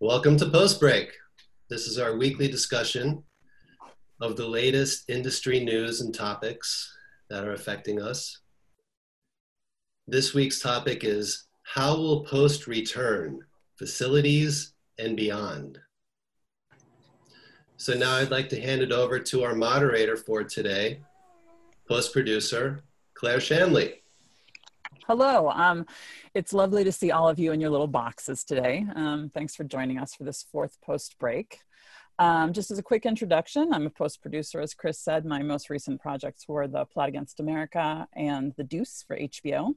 Welcome to Post Break. This is our weekly discussion of the latest industry news and topics that are affecting us. This week's topic is How will Post return facilities and beyond? So now I'd like to hand it over to our moderator for today, post producer Claire Shanley. Hello. Um, it's lovely to see all of you in your little boxes today. Um, thanks for joining us for this fourth post break. Um, just as a quick introduction, I'm a post producer, as Chris said. My most recent projects were The Plot Against America and The Deuce for HBO.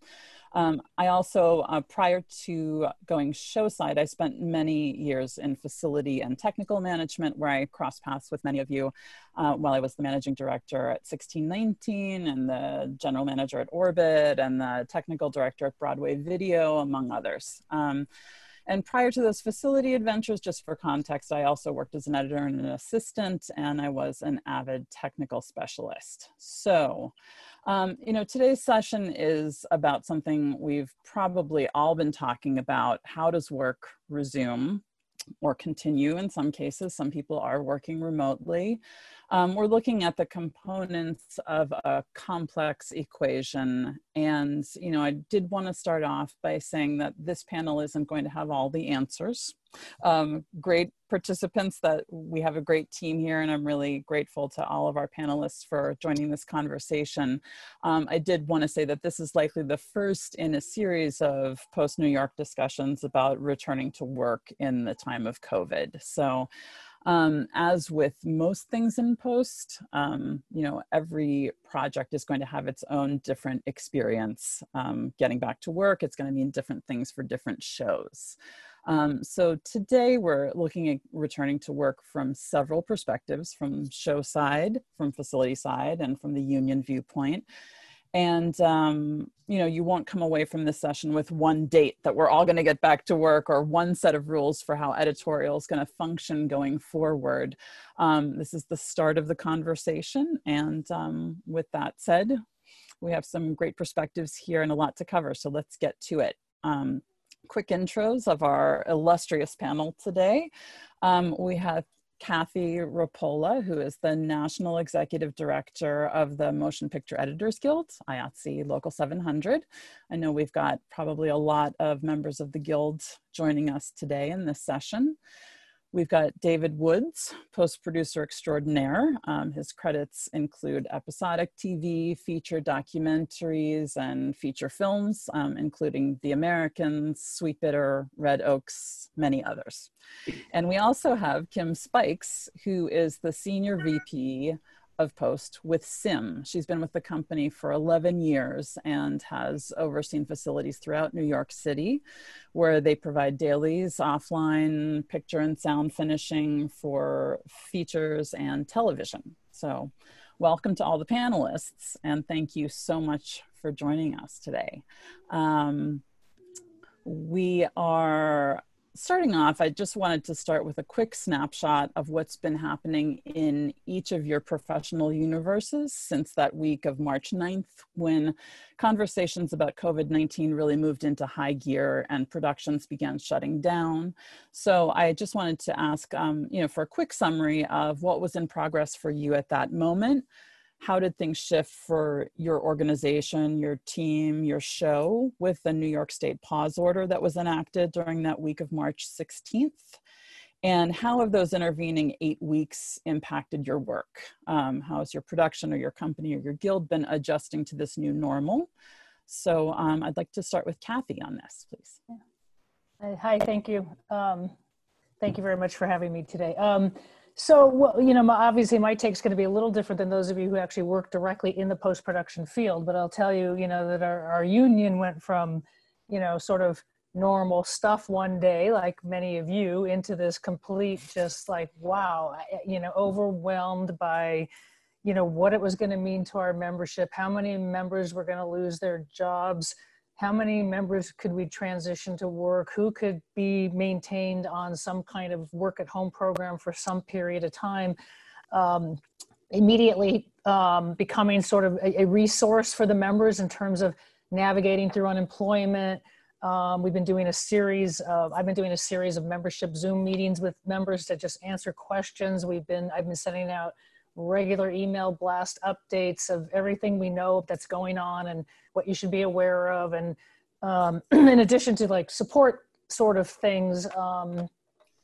Um, I also, uh, prior to going show side, I spent many years in facility and technical management where I crossed paths with many of you uh, while I was the managing director at Sixteen19 and the general manager at Orbit and the technical director at Broadway Video, among others. Um, and prior to those facility adventures, just for context, I also worked as an editor and an assistant, and I was an avid technical specialist. So, um, you know, today's session is about something we've probably all been talking about. How does work resume or continue in some cases? Some people are working remotely. Um, we're looking at the components of a complex equation. And, you know, I did want to start off by saying that this panel isn't going to have all the answers. Um, great participants that we have a great team here and I'm really grateful to all of our panelists for joining this conversation. Um, I did want to say that this is likely the first in a series of post-New York discussions about returning to work in the time of COVID. So um, as with most things in post, um, you know, every project is going to have its own different experience. Um, getting back to work, it's going to mean different things for different shows. Um, so today we're looking at returning to work from several perspectives, from show side, from facility side, and from the union viewpoint and um, you know you won't come away from this session with one date that we're all going to get back to work or one set of rules for how editorial is going to function going forward. Um, this is the start of the conversation. And um, with that said we have some great perspectives here and a lot to cover. So let's get to it. Um, quick intros of our illustrious panel today. Um, we have Cathy Repola, who is the National Executive Director of the Motion Picture Editors Guild, IATSE Local 700. I know we've got probably a lot of members of the Guild joining us today in this session. We've got David Woods, post producer extraordinaire. Um, his credits include episodic TV, feature documentaries, and feature films, um, including The Americans, Sweetbitter, Red Oaks, many others. And we also have Kim Spikes, who is the senior VP of Post with Sim. She's been with the company for 11 years and has overseen facilities throughout New York City where they provide dailies, offline picture and sound finishing for features and television. So, welcome to all the panelists and thank you so much for joining us today. Um, we are starting off, I just wanted to start with a quick snapshot of what's been happening in each of your professional universes since that week of March 9th, when conversations about COVID 19 really moved into high gear and productions began shutting down. So I just wanted to ask, um, you know, for a quick summary of what was in progress for you at that moment how did things shift for your organization, your team, your show with the New York State pause order that was enacted during that week of March 16th? And how have those intervening eight weeks impacted your work? Um, how has your production or your company or your guild been adjusting to this new normal? So um, I'd like to start with Cathy on this, please. Yeah. Hi, thank you. Um, thank you very much for having me today. So, well, you know, obviously my take is going to be a little different than those of you who actually work directly in the post-production field, but I'll tell you, you know, that our, our union went from, you know, sort of normal stuff one day, like many of you, into this complete, just like, wow, you know, overwhelmed by, you know, what it was going to mean to our membership, how many members were going to lose their jobs, how many members could we transition to work? Who could be maintained on some kind of work at home program for some period of time? Um, immediately um, becoming sort of a, a, resource for the members in terms of navigating through unemployment. Um, we've been doing a series of, I've been doing a series of membership Zoom meetings with members to just answer questions. We've been, I've been sending out regular email blast updates of everything we know that's going on and what you should be aware of. And um, in addition to like support sort of things, um,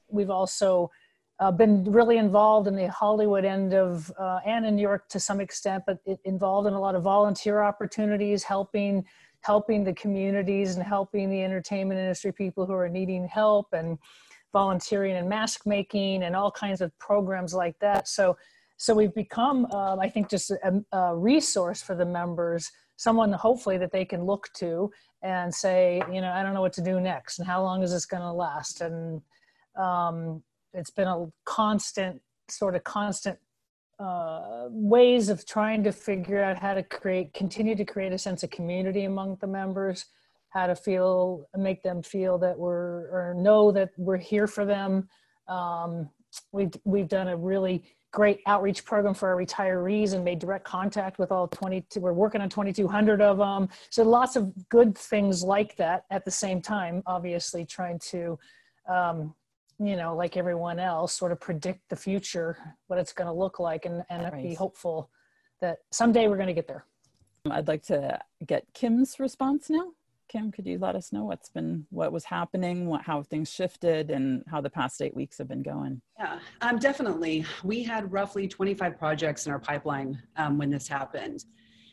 we've also uh, been really involved in the Hollywood end of, uh, and in New York to some extent, but involved in a lot of volunteer opportunities, helping helping the communities and helping the entertainment industry people who are needing help and volunteering and mask making and all kinds of programs like that. So, so we've become, uh, I think, just a, a, resource for the members, someone hopefully that they can look to and say, you know, I don't know what to do next, and how long is this going to last? And um, it's been a constant, sort of constant uh, ways of trying to figure out how to create, continue to create a sense of community among the members, how to feel, make them feel that we're, or know that we're here for them. Um, we've, we've done a really great outreach program for our retirees and made direct contact with all 22, we're working on 2,200 of them. So lots of good things like that at the same time, obviously trying to um, you know, like everyone else, sort of predict the future, what it's going to look like, and, and right. be hopeful that someday we're going to get there. I'd like to get Kim's response now. Kim, could you let us know what's been, what was happening, what, how things shifted, and how the past eight weeks have been going? Yeah, um, definitely. We had roughly 25 projects in our pipeline um, when this happened,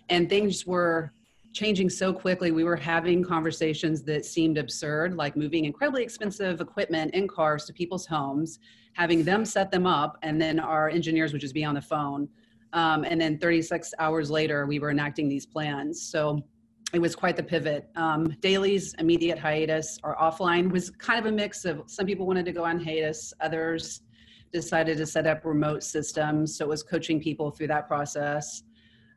and things were changing so quickly. We were having conversations that seemed absurd, like moving incredibly expensive equipment in cars to people's homes, having them set them up, and then our engineers would just be on the phone. Um, and then 36 hours later, we were enacting these plans. So it was quite the pivot. Um, Dailies immediate hiatus or offline was kind of a mix of some people wanted to go on hiatus, others decided to set up remote systems. So it was coaching people through that process.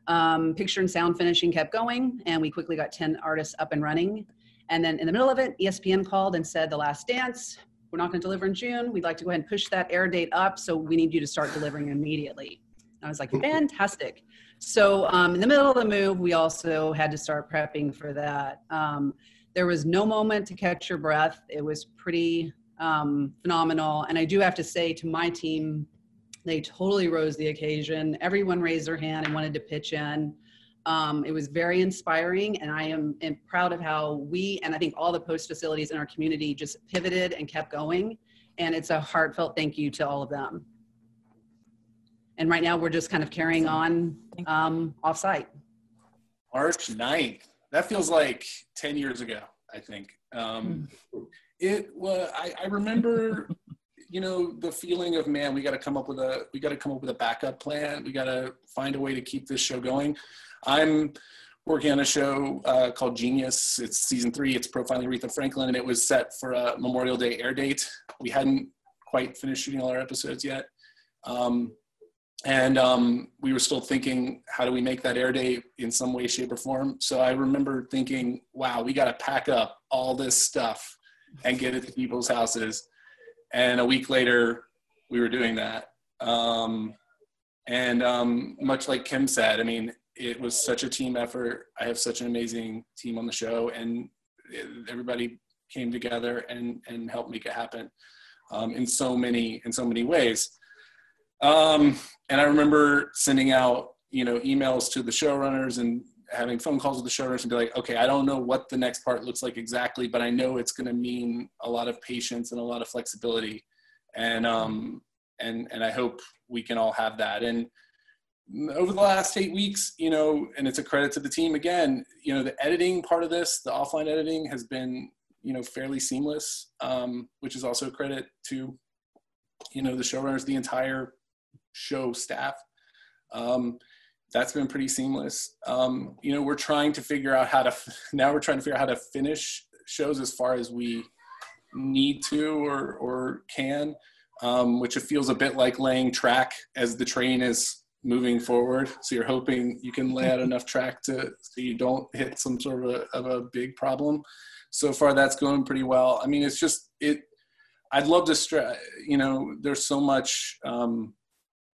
Um, picture and sound finishing kept going, and we quickly got 10 artists up and running. And then in the middle of it, ESPN called and said, The Last Dance, we're not going to deliver in June. We'd like to go ahead and push that air date up, so we need you to start delivering immediately. And I was like, Fantastic. So um, in the middle of the move, we also had to start prepping for that. Um, there was no moment to catch your breath. It was pretty um, phenomenal. And I do have to say to my team, they totally rose the occasion. Everyone raised their hand and wanted to pitch in. Um, it was very inspiring, and I am, am, proud of how we and I think all the post facilities in our community just pivoted and kept going. And it's a heartfelt thank you to all of them. And right now, we're just kind of carrying on um, offsite. March 9th. That feels like 10 years ago, I think. Um, hmm. it was, I, I remember you know the feeling of man we got to come up with a we got to come up with a backup plan we got to find a way to keep this show going i'm working on a show uh, called genius it's season three it's profiling aretha franklin and it was set for a memorial day air date we hadn't quite finished shooting all our episodes yet um, and um, we were still thinking how do we make that air date in some way shape or form? So i remember thinking wow we got to pack up all this stuff and get it to people's houses. And a week later we were doing that. Um, and um, much like kim said i mean it was such a team effort. I have such an amazing team on the show and everybody came together and and helped make it happen um, in so many in so many ways um, and i remember sending out you know emails to the showrunners and having phone calls with the showrunners and be like, okay, I don't know what the next part looks like exactly, but I know it's going to mean a lot of patience and a lot of flexibility, and um, and and I hope we can all have that. And over the last eight weeks, you know, and it's a credit to the team again. You know, the editing part of this, the offline editing, has been you know fairly seamless, um, which is also a credit to you know the showrunners, the entire show staff. Um, that's been pretty seamless. Um, you know, we're trying to figure out how to now we're trying to figure out how to finish shows as far as we need to or or can, um, which it feels a bit like laying track as the train is moving forward. So you're hoping you can lay out enough track to so you don't hit some sort of a, of a big problem. So far, that's going pretty well. I mean, it's just it. I'd love to stress. You know, there's so much um,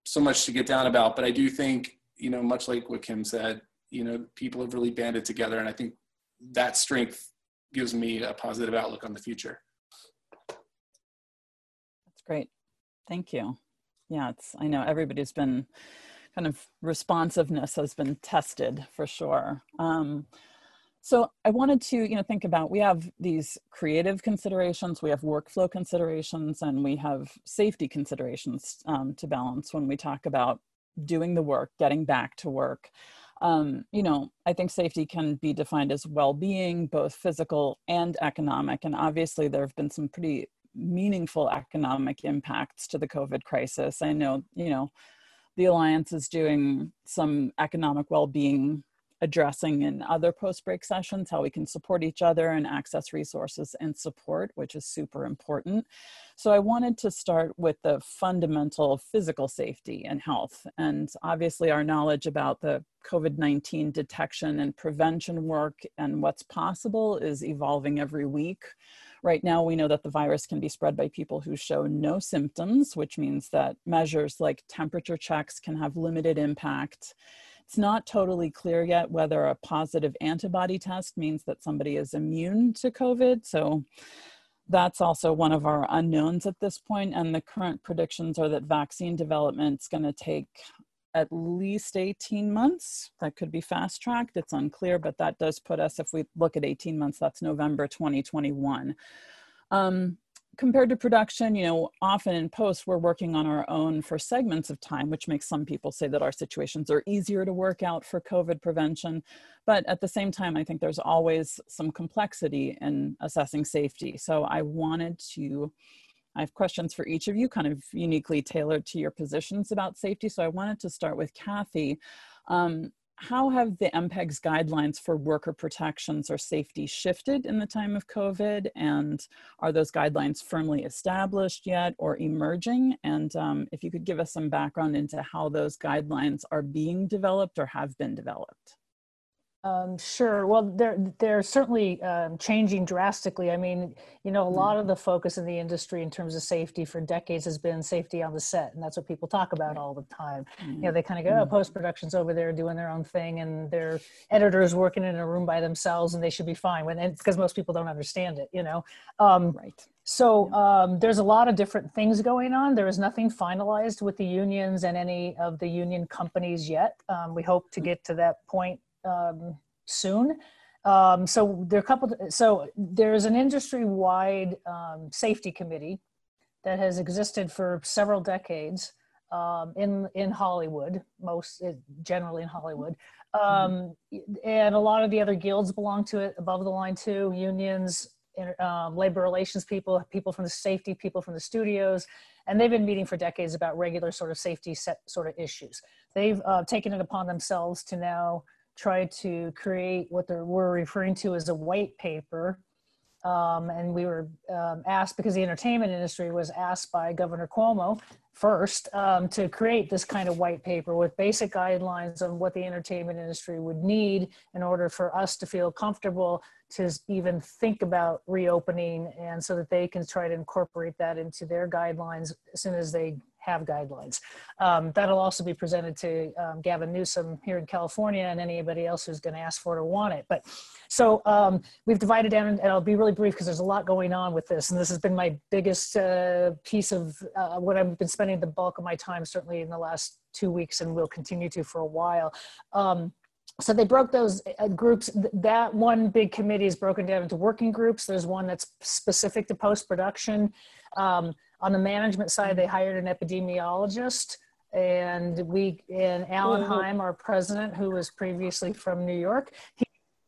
so much to get down about, but I do think you know, much like what Kim said, you know, people have really banded together, and I think that strength gives me a positive outlook on the future. That's great. Thank you. Yeah, it's, I know everybody's been kind of responsiveness has been tested for sure. Um, so I wanted to, you know, think about we have these creative considerations, we have workflow considerations, and we have safety considerations um, to balance when we talk about doing the work, getting back to work. Um, you know, I think safety can be defined as well-being, both physical and economic. And obviously, there have been some pretty meaningful economic impacts to the COVID crisis. I know, you know, the Alliance is doing some economic well-being addressing in other post-break sessions how we can support each other and access resources and support which is super important so i wanted to start with the fundamental physical safety and health and obviously our knowledge about the covid-19 detection and prevention work and what's possible is evolving every week Right now, we know that the virus can be spread by people who show no symptoms, which means that measures like temperature checks can have limited impact. It's not totally clear yet whether a positive antibody test means that somebody is immune to COVID. So that's also one of our unknowns at this point. And the current predictions are that vaccine development is going to take at least 18 months. That could be fast tracked. It's unclear, but that does put us, if we look at 18 months, that's November 2021. Um, compared to production, you know, often in post, we're working on our own for segments of time, which makes some people say that our situations are easier to work out for COVID prevention. But at the same time, I think there's always some complexity in assessing safety. So I wanted to, I have questions for each of you, kind of uniquely tailored to your positions about safety. So I wanted to start with Cathy. Um, how have the MPEG's guidelines for worker protections or safety shifted in the time of COVID? And are those guidelines firmly established yet or emerging? And um, if you could give us some background into how those guidelines are being developed or have been developed. Um, sure. Well, they're they're certainly um, changing drastically. I mean, you know, a lot of the focus in the industry in terms of safety for decades has been safety on the set, and that's what people talk about all the time. Mm-hmm. You know, they kind of go, oh, mm-hmm. post production's over there doing their own thing, and their editors working in a room by themselves, and they should be fine. When because most people don't understand it, you know. Um, right. So um, there's a lot of different things going on. There is nothing finalized with the unions and any of the union companies yet. Um, we hope to get to that point um, soon. Um, so there are a couple. So there's an industry-wide um, safety committee that has existed for several decades um, in in Hollywood, most generally in Hollywood, um, and a lot of the other guilds belong to it. Above the line too, unions, um, labor relations people, people from the safety, people from the studios, and they've been meeting for decades about regular sort of safety set sort of issues. They've uh, taken it upon themselves to now try to create what we're referring to as a white paper. Um, and we were um, asked because the entertainment industry was asked by Governor Cuomo first um, to create this kind of white paper with basic guidelines on what the entertainment industry would need in order for us to feel comfortable to even think about reopening and so that they can try to incorporate that into their guidelines as soon as they have guidelines. Um, that'll also be presented to um, Gavin Newsom here in California and anybody else who's going to ask for it or want it. But so um, we've divided down, and I'll be really brief because there's a lot going on with this. And this has been my biggest uh, piece of uh, what I've been spending the bulk of my time, certainly in the last two weeks, and will continue to for a while um, so they broke those uh, groups that one big committee is broken down into working groups there's one that's specific to post production um, on the management side, they hired an epidemiologist and we and Alan. Heim, our president, who was previously from New York, he,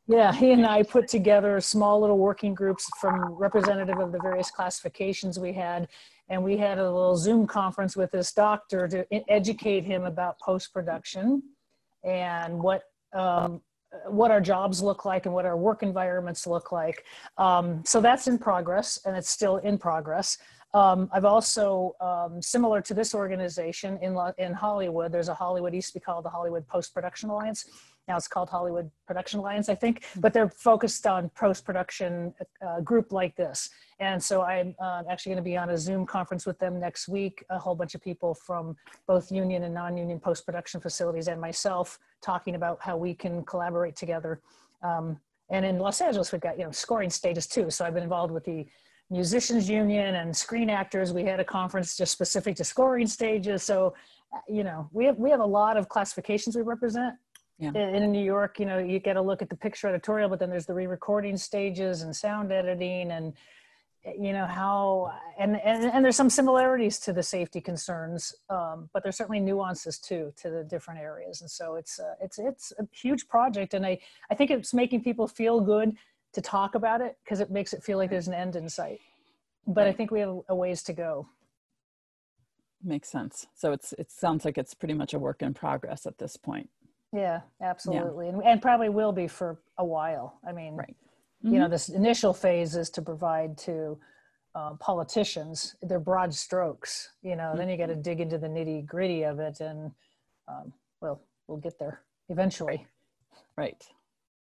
yeah, he and I put together small little working groups from representative of the various classifications we had, and we had a little Zoom conference with this doctor to educate him about post production and what um, what our jobs look like and what our work environments look like. Um, so that's in progress, and it's still in progress. Um, I've also, um, similar to this organization in, in Hollywood, there's a Hollywood, used to be called the Hollywood Post-Production Alliance. Now it's called Hollywood Production Alliance, I think, hmm. but they're focused on post-production uh, group like this. And so I'm uh, actually gonna be on a Zoom conference with them next week, a whole bunch of people from both union and non-union post-production facilities and myself talking about how we can collaborate together. Um, and in Los Angeles, we've got, you know, scoring stages too. So I've been involved with the musicians union and screen actors. We had a conference just specific to scoring stages. So, you know, we have, we have a lot of classifications we represent. Yeah. In, in New York, you know, you get a look at the picture editorial, but then there's the re-recording stages and sound editing and, you know how and, and and there's some similarities to the safety concerns um, but there's certainly nuances too to the different areas and so it's uh, it's it's a huge project and i i think it's making people feel good to talk about it because it makes it feel like there's an end in sight. But i think we have a ways to go. Makes sense. So it's it sounds like it's pretty much a work in progress at this point. Yeah absolutely. Yeah. And, and probably will be for a while. I mean right. mm-hmm. you know this initial phase is to provide to uh, politicians their broad strokes you know mm-hmm. then you got to dig into the nitty gritty of it and um, well we'll get there eventually. Right.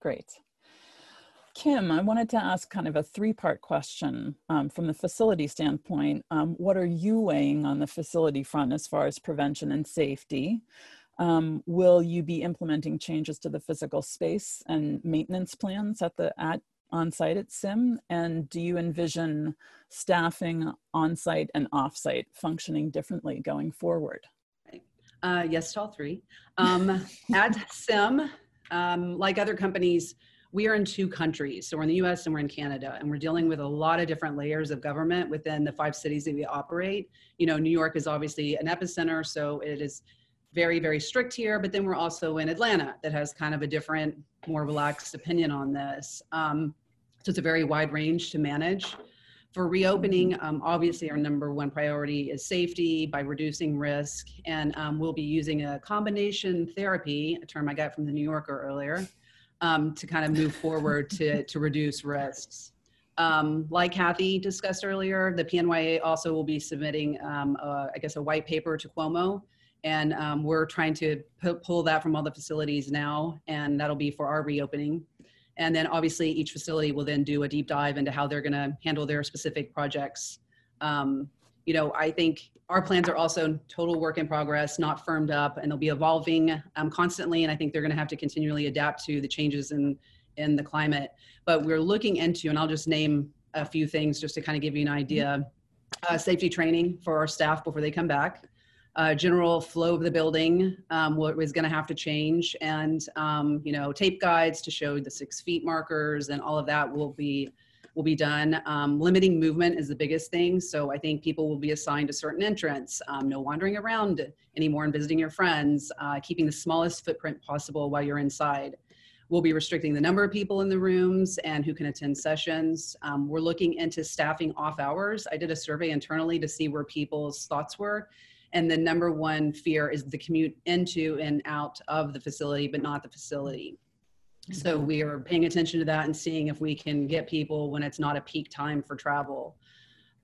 Great kim i wanted to ask kind of a three part question um, from the facility standpoint um, what are you weighing on the facility front as far as prevention and safety um, will you be implementing changes to the physical space and maintenance plans at the at on site at SIM? And do you envision staffing on site and off site functioning differently going forward? Uh, yes to all three. Um, at SIM, um, like other companies, we are in two countries. So we're in the US and we're in Canada, and we're dealing with a lot of different layers of government within the five cities that we operate. You know, New York is obviously an epicenter, so it is very, very strict here, but then we're also in Atlanta that has kind of a different, more relaxed opinion on this. Um, so it's a very wide range to manage. For reopening, um, obviously our number one priority is safety by reducing risk. And um, we'll be using a combination therapy, a term I got from the New Yorker earlier, um, to kind of move forward to, to reduce risks. Um, like Cathy discussed earlier, the PNYA also will be submitting, um, I guess, a white paper to Cuomo. And um, we're trying to pull that from all the facilities now, and that'll be for our reopening. And then obviously each facility will then do a deep dive into how they're going to handle their specific projects. Um, you know, I think our plans are also total work in progress, not firmed up, and they'll be evolving um, constantly. And I think they're going to have to continually adapt to the changes in in the climate. But we're looking into, and I'll just name a few things just to kind of give you an idea. Uh, safety training for our staff before they come back uh, general flow of the building um, what was going to have to change and um, you know tape guides to show the six feet markers and all of that will be will be done um, limiting movement is the biggest thing so i think people will be assigned a certain entrance um, no wandering around anymore and visiting your friends uh, keeping the smallest footprint possible while you're inside We'll be restricting the number of people in the rooms and who can attend sessions. Um, we're looking into staffing off hours. I did a survey internally to see where people's thoughts were and the number one fear is the commute into and out of the facility, but not the facility. So we are paying attention to that and seeing if we can get people when it's not a peak time for travel.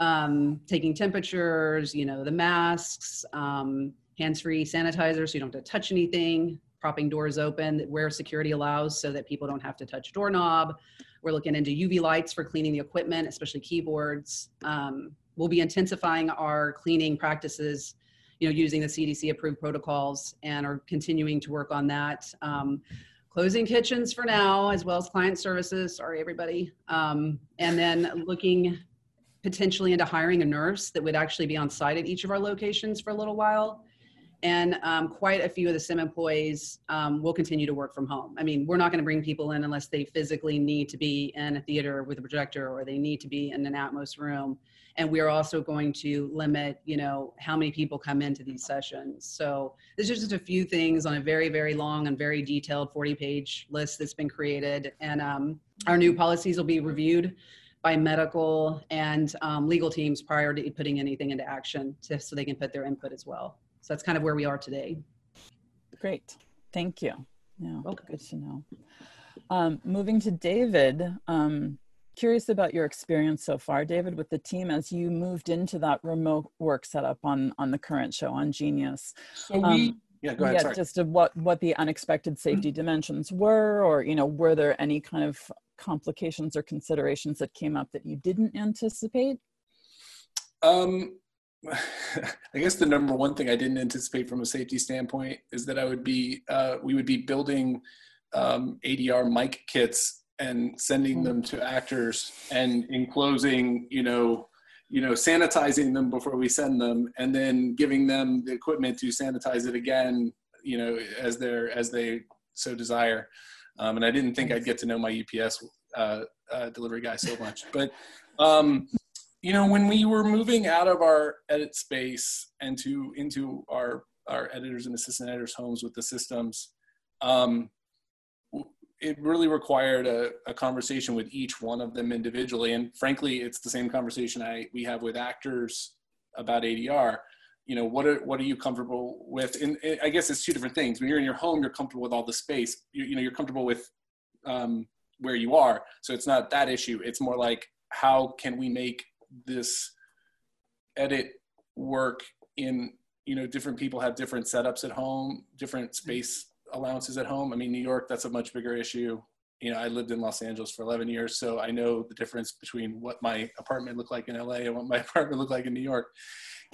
Um, taking temperatures, you know, the masks, um, hands-free sanitizer so you don't have to touch anything, propping doors open where security allows so that people don't have to touch doorknob. We're looking into UV lights for cleaning the equipment, especially keyboards. Um, we'll be intensifying our cleaning practices you know, using the CDC approved protocols and are continuing to work on that. Um, closing kitchens for now, as well as client services. Sorry, everybody. Um, and then looking potentially into hiring a nurse that would actually be on site at each of our locations for a little while. And um, quite a few of the SIM employees um, will continue to work from home. I mean, we're not going to bring people in unless they physically need to be in a theater with a projector or they need to be in an Atmos room. And we're also going to limit you know how many people come into these sessions. So this is just a few things on a very very long and very detailed 40 page list that's been created. And um, our new policies will be reviewed by medical and um, legal teams prior to putting anything into action to, so they can put their input as well so that's kind of where we are today great thank you yeah okay. good to know um, moving to david um, curious about your experience so far, David, with the team as you moved into that remote work setup on on the current show on Genius. So we, um, yeah, go ahead. Yeah, sorry. just what what the unexpected safety dimensions were, or you know, were there any kind of complications or considerations that came up that you didn't anticipate? Um, I guess the number one thing I didn't anticipate from a safety standpoint is that I would be, uh, we would be building um, ADR mic kits and sending them to actors and enclosing you know you know sanitizing them before we send them and then giving them the equipment to sanitize it again you know as they're as they so desire. Um, and i didn't think i'd get to know my ups uh, uh, delivery guy so much but um, you know when we were moving out of our edit space and to into our our editors and assistant editors homes with the systems um, it really required a, a, conversation with each one of them individually. And frankly, it's the same conversation I we have with actors about ADR. You know, what are what are you comfortable with? And I guess it's two different things. When you're in your home, you're comfortable with all the space. You, you know, you're comfortable with um, where you are. So it's not that issue. It's more like how can we make this edit work in you know different people have different setups at home different space allowances at home. I mean, New York, that's a much bigger issue. You know, I lived in Los Angeles for 11 years, so I know the difference between what my apartment looked like in LA and what my apartment looked like in New York.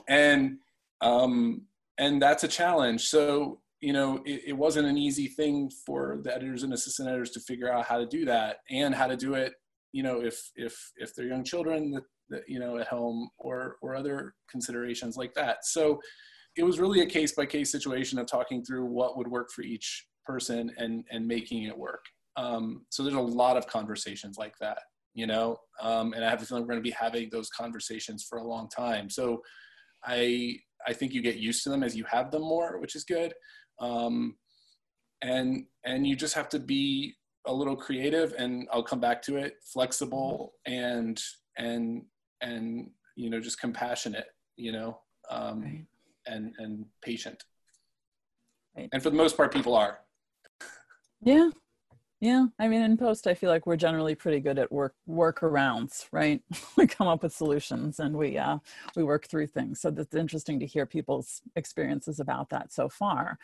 And, um, and that's a challenge. So, you know, it, it wasn't an easy thing for the editors and assistant editors to figure out how to do that and how to do it, you know, if, if, if they're young children that, that you know, at home or, or other considerations like that. So, it was really a case by case situation of talking through what would work for each person and and making it work. Um, so there's a lot of conversations like that, you know, um, and I have a feeling we're going to be having those conversations for a long time. So I I think you get used to them as you have them more, which is good. Um, and and you just have to be a little creative, and I'll come back to it, flexible and and and you know just compassionate, you know. Um, right and and patient. Right. And for the most part, people are. Yeah, yeah. I mean, in post, I feel like we're generally pretty good at work workarounds, right? we come up with solutions and we uh, we work through things. So that's interesting to hear people's experiences about that so far.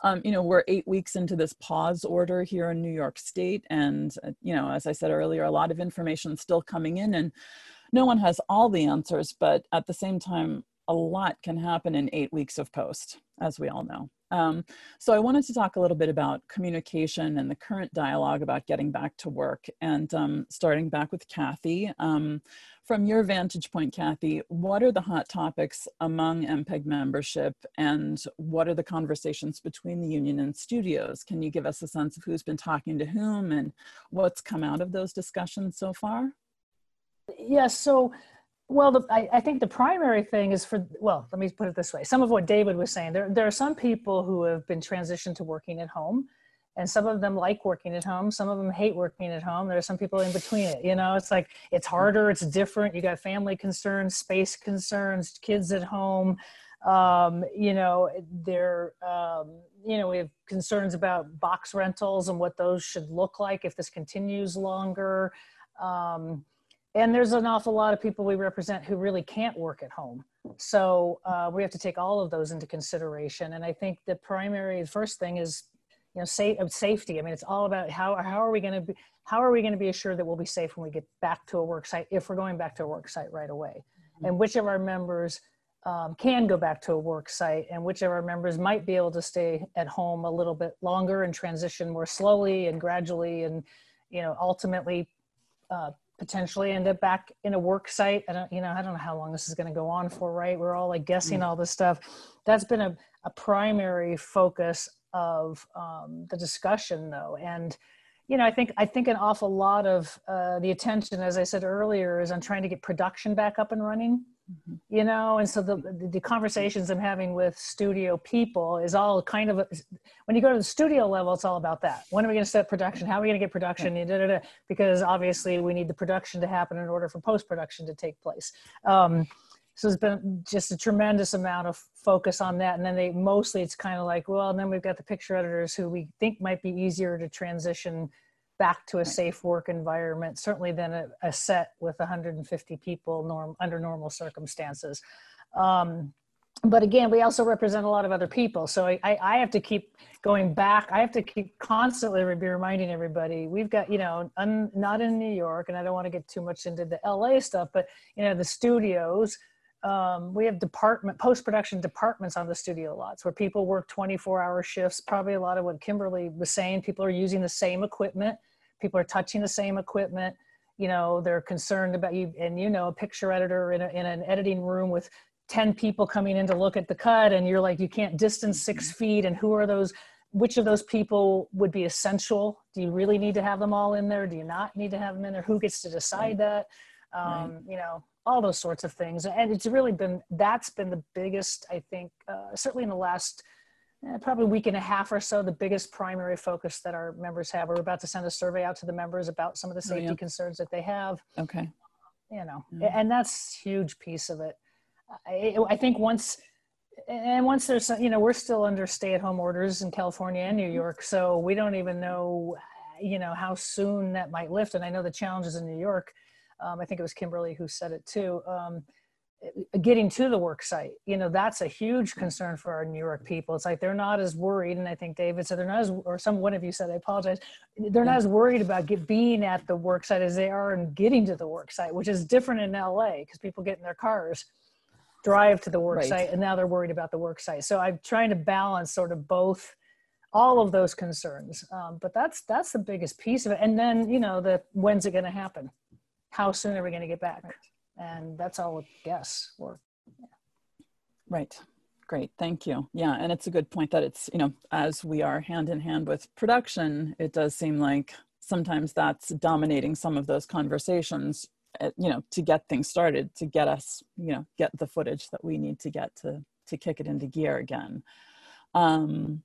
Um, you know, we're eight weeks into this pause order here in New York State, and uh, you know, as I said earlier, a lot of information still coming in and no one has all the answers but at the same time a lot can happen in eight weeks of post, as we all know. Um, so I wanted to talk a little bit about communication and the current dialogue about getting back to work. And um, starting back with Cathy, um, from your vantage point, Cathy, what are the hot topics among MPEG membership and what are the conversations between the union and studios? Can you give us a sense of who's been talking to whom and what's come out of those discussions so far? Yes, yeah, so well, the, I, I, think the primary thing is for, well, let me put it this way. Some of what David was saying, there, there are some people who have been transitioned to working at home and some of them like working at home. Some of them hate working at home. There are some people in between it, you know, it's like, it's harder, it's different. You got family concerns, space concerns, kids at home. Um, you know, there, um, you know, we have concerns about box rentals and what those should look like if this continues longer. Um, and there's an awful lot of people we represent who really can't work at home. So uh, we have to take all of those into consideration. And i think the primary first thing is you know safe, safety. I mean it's all about how, how are we going to be how are we going to be assured that we'll be safe when we get back to a work site if we're going back to a work site right away? Mm-hmm. and which of our members um, can go back to a work site and which of our members might be able to stay at home a little bit longer and transition more slowly and gradually and you know ultimately uh, potentially end up back in a work site. I don't, you know, I don't know how long this is going to go on for, right? We're all like guessing mm. all this stuff. That's been a, a primary focus of um, the discussion though. And, you know, I think, I think an awful lot of uh, the attention, as I said earlier, is on trying to get production back up and running mm-hmm. you know and so the, the, conversations i'm having with studio people is all kind of a, when you go to the studio level it's all about that. When are we going to set production? How are we going to get production? Da, da, da, because obviously we need the production to happen in order for post-production to take place. Um, so there's been just a tremendous amount of focus on that. And then they mostly it's kind of like well and then we've got the picture editors who we think might be easier to transition back to a safe work environment, certainly than a, a set with 150 people norm, under normal circumstances. Um, but again, we also represent a lot of other people. So I, I have to keep going back. I have to keep constantly be reminding everybody we've got, you know, I'm not in New York and I don't want to get too much into the LA stuff, but, you know, the studios, um, we have department post-production departments on the studio lots where people work 24 hour shifts probably a lot of what kimberly was saying people are using the same equipment people are touching the same equipment you know they're concerned about you and you know a picture editor in, a, in an editing room with 10 people coming in to look at the cut and you're like you can't distance six Mm-hmm. feet and who are those which of those people would be essential? Do you really need to have them all in there? Do you not need to have them in there? Who gets to decide that? Um, you know all those sorts of things and it's really been that's been the biggest i think uh, certainly in the last eh, probably week and a half or so the biggest primary focus that our members have. We're about to send a survey out to the members about some of the Oh, safety yeah. concerns that they have. Okay. you know and that's huge piece of it. I, I think once and once there's you know we're still under stay-at-home orders in california and new york so we don't even know you know how soon that might lift and i know the challenges in new york um, i think it was kimberly who said it too um, getting to the work site you know that's a huge concern for our new york people. It's like they're not as worried and i think david said they're not as or some one of you said i apologize they're not as worried about get, being at the work site as they are in getting to the work site which is different in la because people get in their cars drive to the work Right. site and now they're worried about the work site. So i'm trying to balance sort of both all of those concerns. Um, but that's that's the biggest piece of it. And then you know the when's it going to happen how soon are we going to get back and that's all a guess or Right. Great. Thank you. Yeah. And it's a good point that it's, you know, as we are hand in hand with production, it does seem like sometimes that's dominating some of those conversations, uh, you know, to get things started, to get us, you know, get the footage that we need to get to, to kick it into gear again. Um,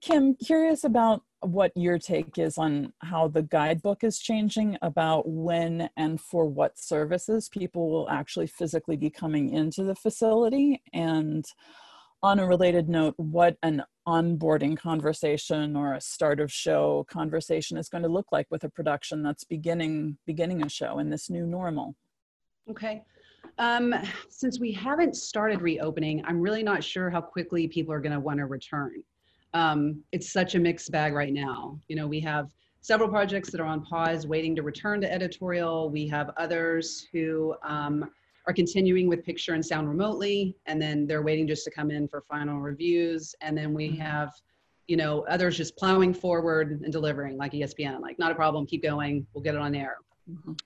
Kim, curious about what your take is on how the guidebook is changing about when and for what services people will actually physically be coming into the facility. And on a related note, what an onboarding conversation or a start of show conversation is going to look like with a production that's beginning beginning a show in this new normal. Okay. Um, since we haven't started reopening, I'm really not sure how quickly people are going to want to return. Um, it's such a mixed bag right now. You know, we have several projects that are on pause, waiting to return to editorial. We have others who um, are continuing with picture and sound remotely, and then they're waiting just to come in for final reviews. And then we have, you know, others just plowing forward and delivering, like ESPN, like not a problem, keep going, we'll get it on air.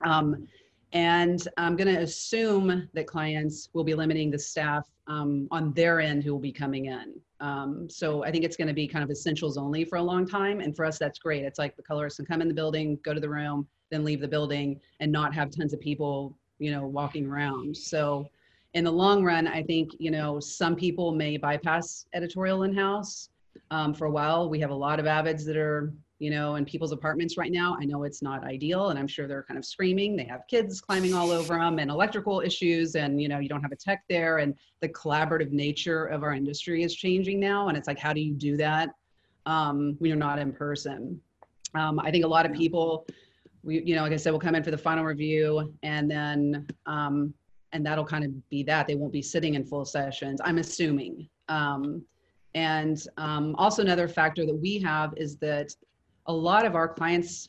Um, and I'm going to assume that clients will be limiting the staff um, on their end who will be coming in. Um, so I think it's going to be kind of essentials only for a long time. And for us, that's great. It's like the colorist can come in the building, go to the room, then leave the building and not have tons of people, you know, walking around. So in the long run, I think, you know, some people may bypass editorial in-house. Um, for a while, we have a lot of avids that are you know, in people's apartments right now. I know it's not ideal, and I'm sure they're kind of screaming. They have kids climbing all over them, and electrical issues, and you know, you don't have a tech there, and the collaborative nature of our industry is changing now. And it's like, how do you do that um, when you're not in person? Um, I think a lot of people, we, you know, like I said, will come in for the final review, and then, um, and that'll kind of be that. They won't be sitting in full sessions. I'm assuming. Um, and um, also another factor that we have is that a lot of our clients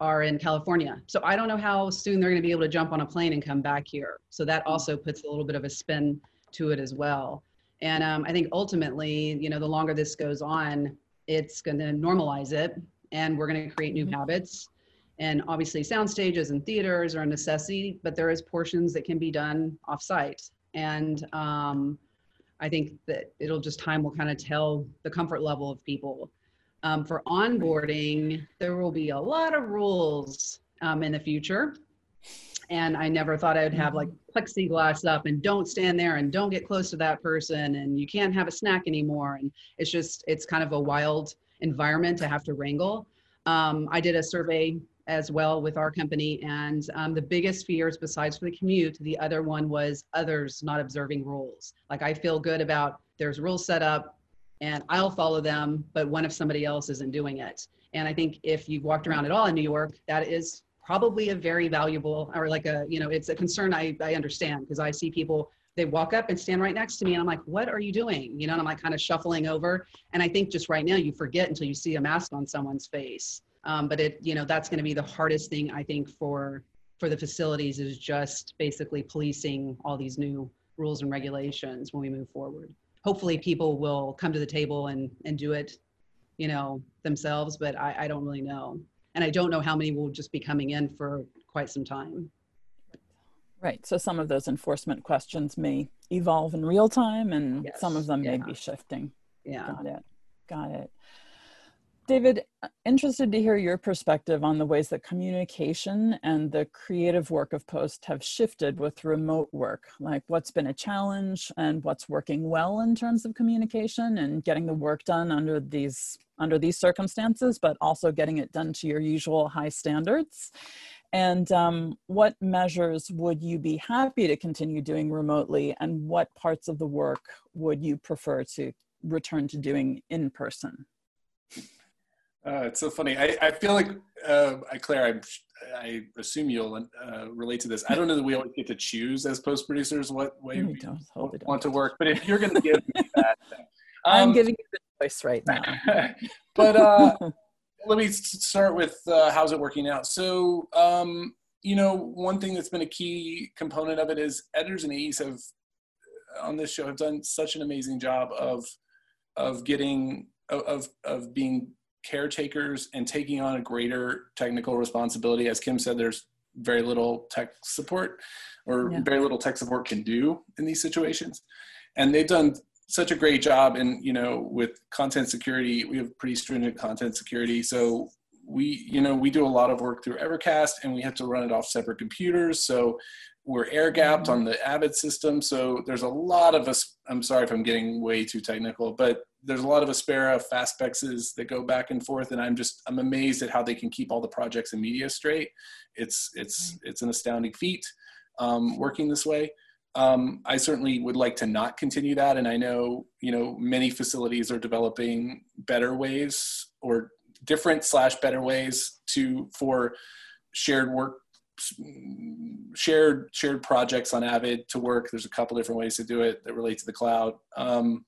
are in California. So I don't know how soon they're going to be able to jump on a plane and come back here. So that also puts a little bit of a spin to it as well. And um, I think ultimately, you know, the longer this goes on, it's going to normalize it and we're going to create new habits. And obviously, sound stages and theaters are a necessity, but there is portions that can be done offsite. And um, I think that it'll just time will kind of tell the comfort level of people. Um, for onboarding, there will be a lot of rules um, in the future. And I never thought I would have like plexiglass up and don't stand there and don't get close to that person and you can't have a snack anymore. And it's just, it's kind of a wild environment to have to wrangle. Um, I did a survey as well with our company and um, the biggest fears besides for the commute, the other one was others not observing rules. Like I feel good about there's rules set up, and I'll follow them, but what if somebody else isn't doing it? And I think if you've walked around at all in New York, that is probably a very valuable, or like a, you know, it's a concern I, I understand because I see people, they walk up and stand right next to me and I'm like, what are you doing? You know, and I'm like kind of shuffling over. And I think just right now you forget until you see a mask on someone's face. Um, but it, you know, that's going to be the hardest thing I think for, for the facilities is just basically policing all these new rules and regulations when we move forward hopefully people will come to the table and and do it you know themselves but i, I don't really know and I don't know how many will just be coming in for quite some time. Right. So some of those enforcement questions may evolve in real time and Yes. some of them may be shifting. Yeah. Got it. Got it. David, interested to hear your perspective on the ways that communication and the creative work of Post have shifted with remote work. Like what's been a challenge and what's working well in terms of communication and getting the work done under these under these circumstances, but also getting it done to your usual high standards. And um, what measures would you be happy to continue doing remotely, and what parts of the work would you prefer to return to doing in person? Uh, it's so funny. I, I feel like, uh, I, Claire, I, I assume you'll uh, relate to this. I don't know that we always get to choose as post producers what way We we don't, we don't. want to work, but if you're going to give me that, I'm um, giving you the choice right now. but uh, let me start with uh, how's it working out. So, um, you know, one thing that's been a key component of it is editors and AEs have on this show have done such an amazing job of of getting of of being caretakers and taking on a greater technical responsibility. As Kim said, there's very little tech support or Yeah. very little tech support can do in these situations. And they've done such a great job and you know with content security we have pretty stringent content security so we you know we do a lot of work through evercast and we have to run it off separate computers so we're air gapped mm-hmm. on the avid system so there's a lot of us i'm sorry if i'm getting way too technical but there's a lot of aspera faspexes that go back and forth and i'm just i'm amazed at how they can keep all the projects and media straight it's it's it's an astounding feat um, working this way um, I certainly would like to not continue that. And I know, you know, many facilities are developing better ways or different slash better ways to for shared work, shared shared projects on Avid to work. There's a couple different ways to do it that relate to the cloud. Um,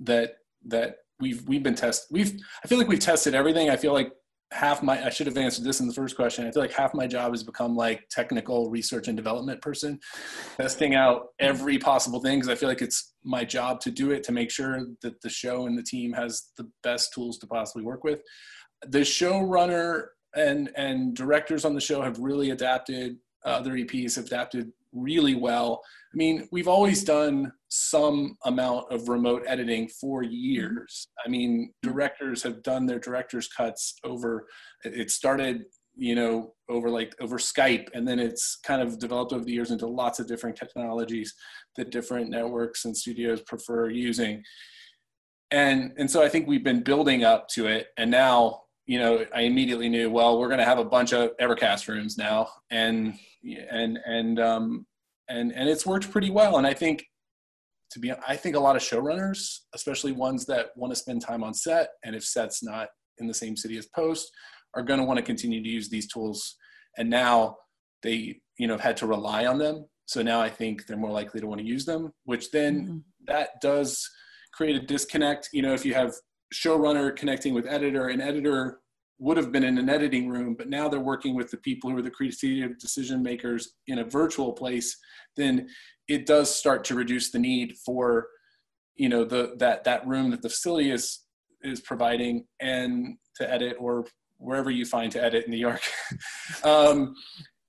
that that we've we've been test we've I feel like we've tested everything. I feel like half my I should have answered this in the first question. I feel like half my job has become like technical research and development person, testing out every possible thing because I feel like it's my job to do it to make sure that the show and the team has the best tools to possibly work with. The showrunner and and directors on the show have really adapted. Uh, other EPs have adapted really well. I mean, we've always done some amount of remote editing for years. I mean, directors have done their director's cuts over, it started, you know, over like over Skype, and then it's kind of developed over the years into lots of different technologies that different networks and studios prefer using. And, and so I think we've been building up to it. And now, you know, I immediately knew, well, we're going to have a bunch of Evercast rooms now. And, and, and, um, and, and it's worked pretty well. And I think to be i think a lot of showrunners especially ones that want to spend time on set and if set's not in the same city as post are going to want to continue to use these tools. And now they you know have had to rely on them. So now i think they're more likely to want to use them which then Mhm. that does create a disconnect. You know if you have showrunner connecting with editor and editor would have been in an editing room but now they're working with the people who are the creative decision makers in a virtual place then it does start to reduce the need for you know the that that room that the facility is is providing and to edit or wherever you find to edit in new york. Um,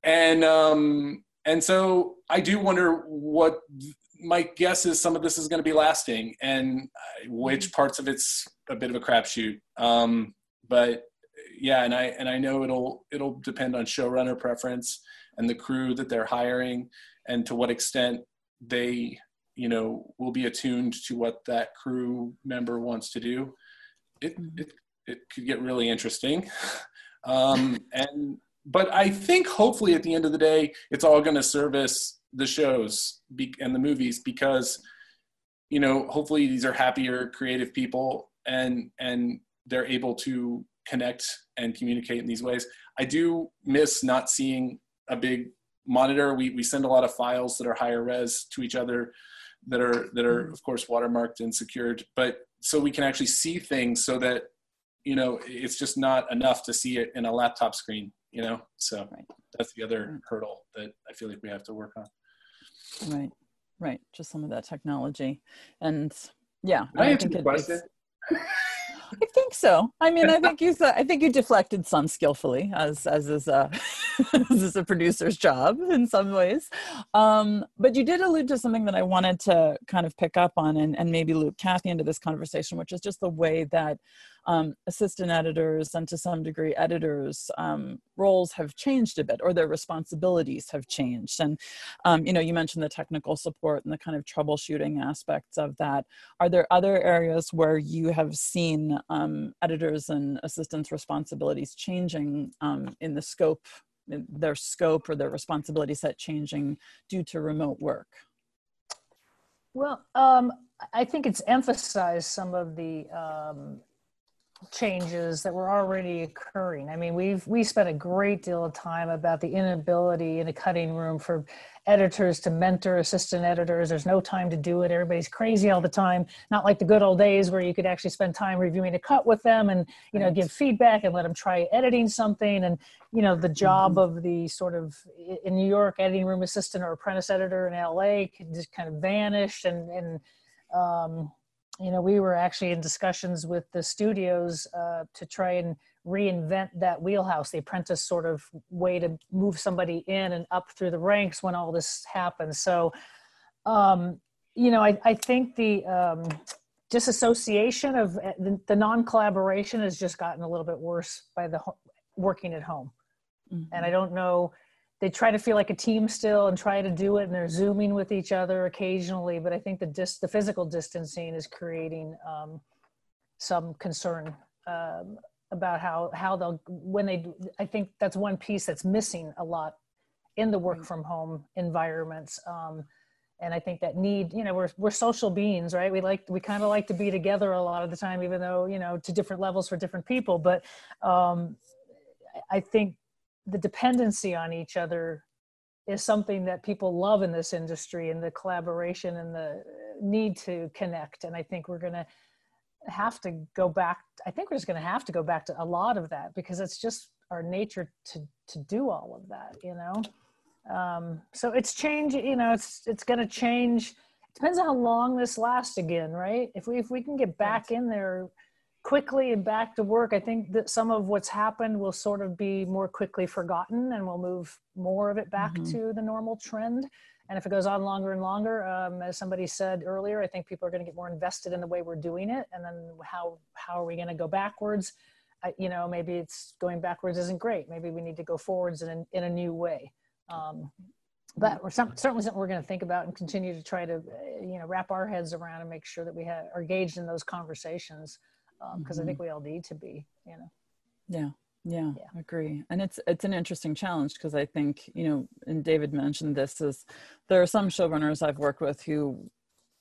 and um, and so i do wonder what my guess is some of this is going to be lasting and uh, which parts of it's a bit of a crapshoot. Um, but yeah and i and i know it'll it'll depend on showrunner preference and the crew that they're hiring and to what extent they you know will be attuned to what that crew member wants to do it Mhm. it, it could get really interesting um and but i think hopefully at the end of the day it's all going to service the shows and the movies because you know hopefully these are happier creative people and and they're able to connect and communicate in these ways. I do miss not seeing a big monitor. We, we send a lot of files that are higher res to each other that are that are of course watermarked and secured but so we can actually see things so that you know it's just not enough to see it in a laptop screen you know? So that's the other hmm. hurdle that i feel like we have to work on. Right, right. Just some of that technology, and yeah, Did I and answer think the is- question? I think so. I mean, I think you I think you deflected some skillfully, as as is uh, a as is a producer's job in some ways. Um, but you did allude to something that I wanted to kind of pick up on and, and maybe loop Cathy into this conversation, which is just the way that um, assistant editors and to some degree editors um, roles have changed a bit or their responsibilities have changed and um, you know you mentioned the technical support and the kind of troubleshooting aspects of that are there other areas where you have seen um, editors and assistants responsibilities changing um, in the scope their scope or their responsibility set changing due to remote work? Well um, i think it's emphasized some of the um, changes that were already occurring. I mean, we've we spent a great deal of time about the inability in a cutting room for editors to mentor assistant editors. There's no time to do it. Everybody's crazy all the time. Not like the good old days where you could actually spend time reviewing a cut with them and you know give feedback and let them try editing something. And you know the job mm-hmm. of the sort of in New York editing room assistant or apprentice editor in LA can just kind of vanished and and um, you know, we were actually in discussions with the studios uh, to try and reinvent that wheelhouse, the apprentice sort of way to move somebody in and up through the ranks when all this happens. So, um, you know, I, I think the um, disassociation of uh, the, the non-collaboration has just gotten a little bit worse by the working at home. Mm-hmm. And I don't know they try to feel like a team still and try to do it and they're zooming with each other occasionally but i think the dis- the physical distancing is creating um, some concern um, about how how they'll when they i think that's one piece that's missing a lot in the work from home environments um, and i think that need you know we're we're social beings right? We like we kind of like to be together a lot of the time even though you know to different levels for different people but um, i think the dependency on each other is something that people love in this industry and the collaboration and the need to connect. And i think we're going to have to go back i think we're just going to have to go back to a lot of that because it's just our nature to to do all of that you know? Um, so it's change you know it's it's going to change. It depends on how long this lasts again right? If we if we can get back in there quickly and back to work, I think that some of what's happened will sort of be more quickly forgotten and we'll move more of it back mm-hmm. to the normal trend. And if it goes on longer and longer, um, as somebody said earlier, I think people are going to get more invested in the way we're doing it. And then how, how are we going to go backwards? I, you know, maybe it's going backwards isn't great. Maybe we need to go forwards in a, in a new way. Um, but we're some, certainly something we're going to think about and continue to try to, you know, wrap our heads around and make sure that we have, are engaged in those conversations because um, mm-hmm. I think we all need to be, you know. Yeah. Yeah, yeah, agree. And it's it's an interesting challenge because I think, you know, and David mentioned this is there are some showrunners I've worked with who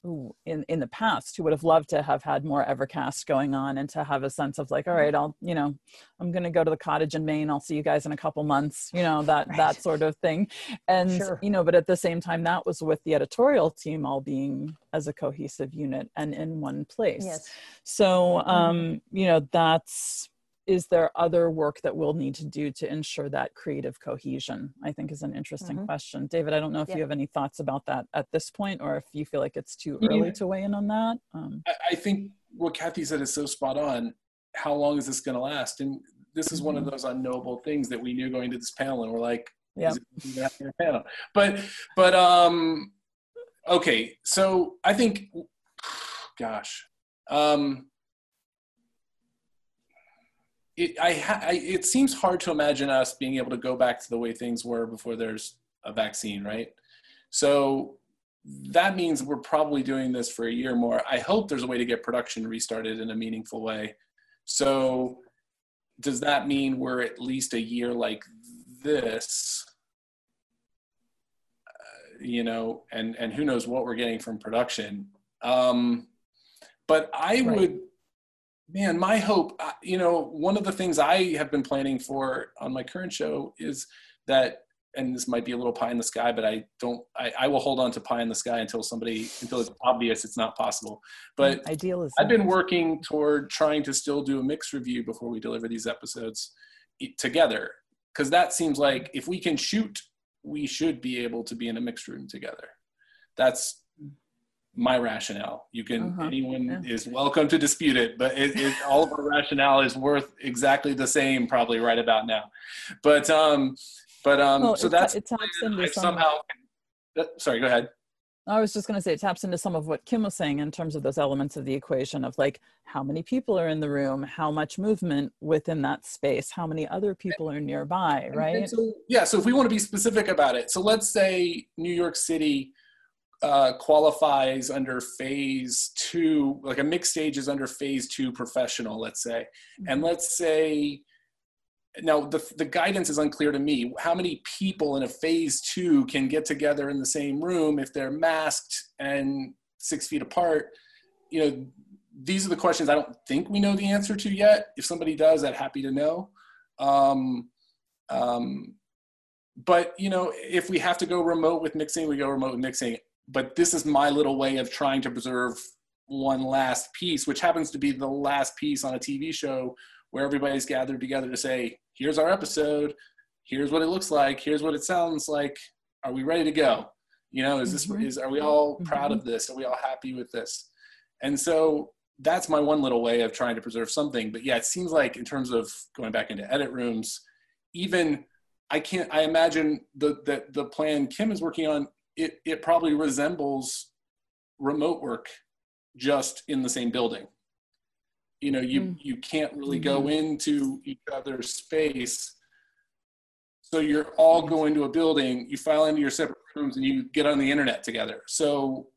who in in the past who would have loved to have had more evercast going on and to have a sense of like all right i'll you know i'm going to go to the cottage in maine i'll see you guys in a couple months you know that right. that sort of thing and sure. you know but at the same time that was with the editorial team all being as a cohesive unit and in one place yes. so mm-hmm. um you know that's is there other work that we'll need to do to ensure that creative cohesion i think is an interesting mm-hmm. question david i don't know if yeah. you have any thoughts about that at this point or if you feel like it's too early yeah. to weigh in on that um, i think what cathy said is so spot on how long is this going to last and this is one of mm-hmm. those unknowable things that we knew going to this panel and we're like yeah panel but but um okay so i think gosh um it, I, ha- I, it seems hard to imagine us being able to go back to the way things were before there's a vaccine, right? So that means we're probably doing this for a year more. I hope there's a way to get production restarted in a meaningful way. So does that mean we're at least a year like this? Uh, you know, and and who knows what we're getting from production. Um, but I right. would man, my hope, uh, you know, one of the things I have been planning for on my current show is that, and this might be a little pie in the sky, but I don't, I, I will hold on to pie in the sky until somebody, until it's obvious it's not possible. But idealism. I've been working toward trying to still do a mixed review before we deliver these episodes together. Cause that seems like if we can shoot, we should be able to be in a mixed room together. That's my rationale. You can Uh-huh, anyone yeah. is welcome to dispute it, but it, it, all of our rationale is worth exactly the same probably right about now. But um, but um, Well, so it that's it taps into some- somehow. uh, Sorry, go ahead. I was just going to say it taps into some of what Kim was saying in terms of those elements of the equation of like how many people are in the room, how much movement within that space, how many other people are nearby, right? so, yeah, so if we want to be specific about it, so let's say New York City uh, qualifies under phase two, like a mixed stage is under phase two professional, let's say. And let's say, now the, the guidance is unclear to me. How many people in a phase two can get together in the same room if they're masked and six feet apart? You know, these are the questions I don't think we know the answer to yet. If somebody does, I'd happy to know. Um, um, but you know, if we have to go remote with mixing, we go remote with mixing. But this is my little way of trying to preserve one last piece, which happens to be the last piece on a TV show where everybody's gathered together to say, "Here's our episode. Here's what it looks like. Here's what it sounds like. Are we ready to go? You know, is this Mhm. is are we all proud of this? Are we all happy with this?" And so that's my one little way of trying to preserve something. But yeah, it seems like in terms of going back into edit rooms, even I can't. I imagine the the the plan Kim is working on. It it probably resembles remote work, just in the same building. You know, you Mm. you can't really go into each other's space. So you're all going to a building. You file into your separate rooms, and you get on the internet together. So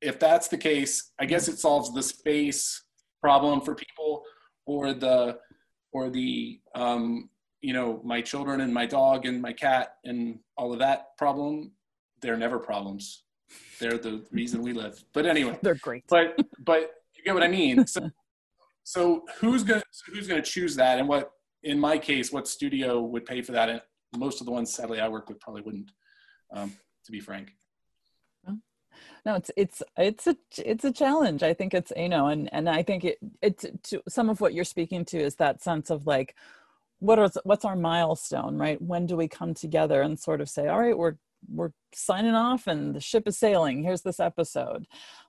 if that's the case, I guess it solves the space problem for people, or the or the um, you know my children and my dog and my cat and all of that problem. They're never problems. They're the reason we live. But anyway, They're great. but but you get what I mean. So so who's gonna who's gonna choose that, and what in my case, what studio would pay for that? And most of the ones, sadly, I work with probably wouldn't. Um, to be frank. no it's it's it's a it's a challenge i think it's you know and and i think it it's to some of what you're speaking to is that sense of like what is what's our milestone right when do we come together and sort of say all right we're we're signing off and the ship is sailing here's this episode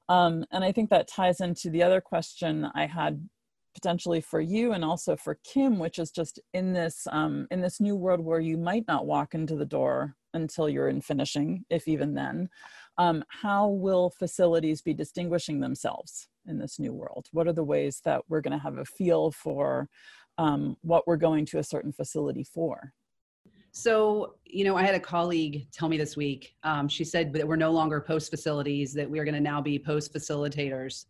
um, and i think that ties into the other question i had potentially for you and also for kim which is just in this um, in this new world where you might not walk into the door until you're in finishing if even then um, how will facilities be distinguishing themselves in this new world? What are the ways that we're going to have a feel for um, what we're going to a certain facility for? So, you know, I had a colleague tell me this week. Um, she said that we're no longer post facilities; that we are going to now be post facilitators.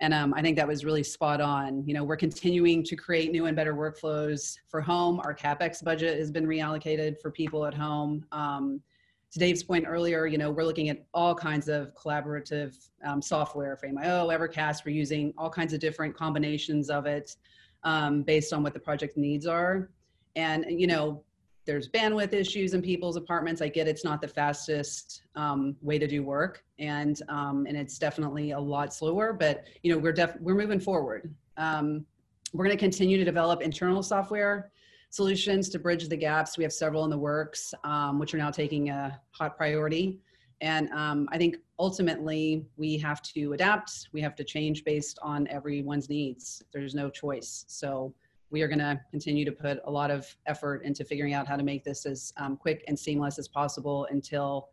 And um, I think that was really spot on. You know, we're continuing to create new and better workflows for home. Our capex budget has been reallocated for people at home. Um, to Dave's point earlier, you know, we're looking at all kinds of collaborative um, software, Frame.io, Evercast. We're using all kinds of different combinations of it um, based on what the project needs are. And, you know, there's bandwidth issues in people's apartments. I get it's not the fastest um, way to do work, and um, and it's definitely a lot slower. But you know, we're def- we're moving forward. Um, we're going to continue to develop internal software solutions to bridge the gaps. We have several in the works, um, which are now taking a hot priority. And um, I think ultimately we have to adapt. We have to change based on everyone's needs. There's no choice. So we are going to continue to put a lot of effort into figuring out how to make this as um, quick and seamless as possible until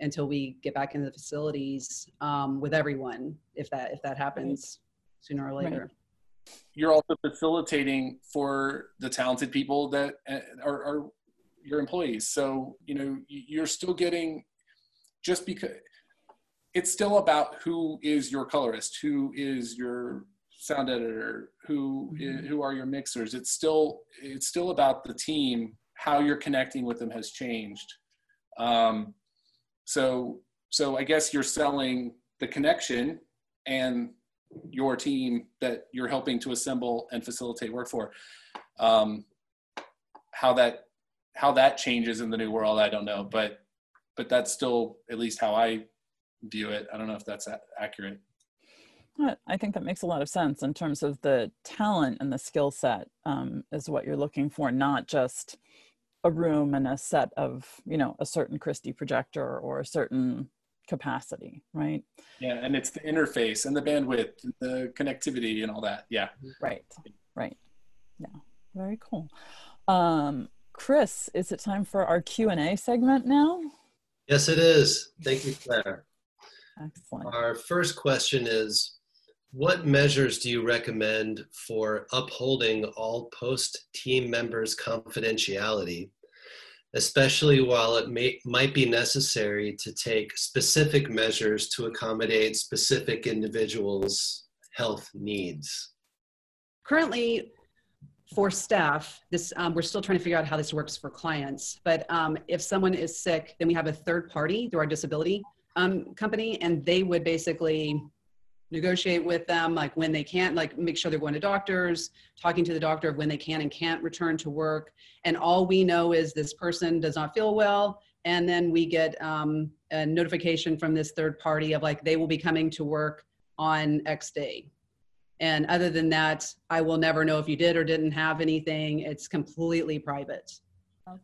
until we get back into the facilities um, with everyone if that if that happens sooner or later You're also facilitating for the talented people that uh, are, are your employees. So you know you're still getting just because it's still about who is your colorist, who is your sound editor, who i- who are your mixers. It's still it's still about the team. How you're connecting with them has changed. Um, so so I guess you're selling the connection and your team that you're helping to assemble and facilitate work for. Um, how that how that changes in the new world, I don't know, but but that's still at least how I view it. I don't know if that's accurate. I think that makes a lot of sense in terms of the talent and the skill set um, is what you're looking for, not just a room and a set of, you know, a certain Christie projector or a certain capacity, right? Yeah, and it's the interface and the bandwidth, and the connectivity, and all that. Yeah. Right. Right. Yeah. Very cool. Um, Chris, is it time for our Q and A segment now? Yes, it is. Thank you, Claire. Excellent. Our first question is What measures do you recommend for upholding all post team members' confidentiality, especially while it may, might be necessary to take specific measures to accommodate specific individuals' health needs? Currently, for staff, this um, we're still trying to figure out how this works for clients. But um, if someone is sick, then we have a third party through our disability um, company, and they would basically negotiate with them, like when they can't, like make sure they're going to doctors, talking to the doctor of when they can and can't return to work. And all we know is this person does not feel well, and then we get um, a notification from this third party of like they will be coming to work on X day and other than that, I will never know if you did or didn't have anything. It's completely private.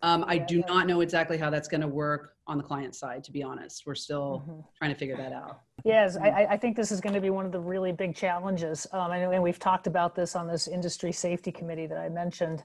Um, I do not know exactly how that's going to work on the client side, to be honest. We're still mm-hmm. trying to figure that out. Yes, I, I, think this is going to be one of the really big challenges. Um, and, and, we've talked about this on this industry safety committee that I mentioned.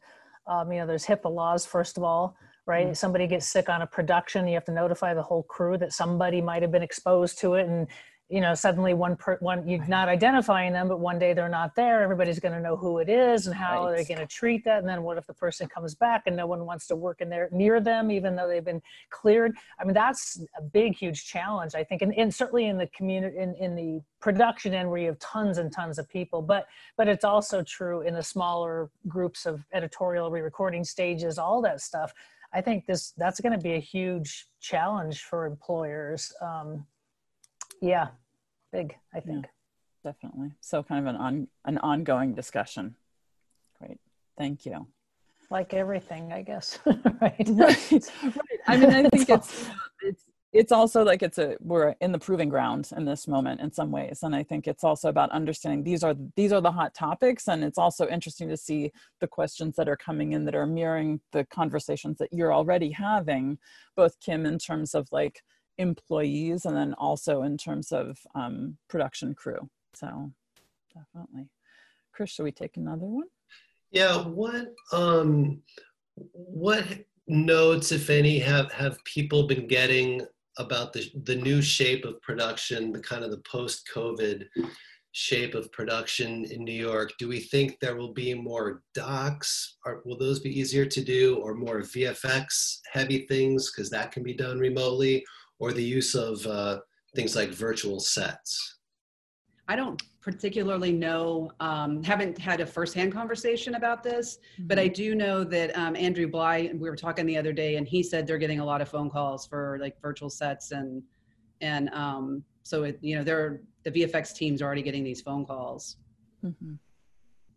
Um, you know, there's HIPAA laws, first of all, right? Mm-hmm. Somebody gets sick on a production, you have to notify the whole crew that somebody might have been exposed to it. And you know suddenly one per one you're not identifying them but one day they're not there. Everybody's going to know who it is and how right. they're going to treat that. And then what if the person comes back and no one wants to work in there near them even though they've been cleared? I mean that's a big huge challenge i think and, and certainly in the community in, in the production end where you have tons and tons of people. But but it's also true in the smaller groups of editorial re-recording stages all that stuff. I think this that's going to be a huge challenge for employers um, yeah big i think. Yeah, definitely. So kind of an on an ongoing discussion. Great. Thank you. Like everything i guess. Right. Right, right. i mean i think it's it's it's also like it's a we're in the proving ground in this moment in some ways. And i think it's also about understanding these are these are the hot topics. And it's also interesting to see the questions that are coming in that are mirroring the conversations that you're already having both kim in terms of like employees and then also in terms of um, production crew. So definitely. Chris, should we take another one? Yeah, what um what notes, if any, have have people been getting about the the new shape of production, the kind of the post-COVID shape of production in New York? Do we think there will be more docs? Or will those be easier to do, or more VFX heavy things because that can be done remotely? Or the use of uh, things like virtual sets? I don't particularly know, um, haven't had a firsthand conversation about this, mm-hmm. but I mm-hmm. do know that um, Andrew Bly, we were talking the other day, and he said they're getting a lot of phone calls for like virtual sets, and and um, so it, you know, they're the VFX teams are already getting these phone calls. Mm-hmm.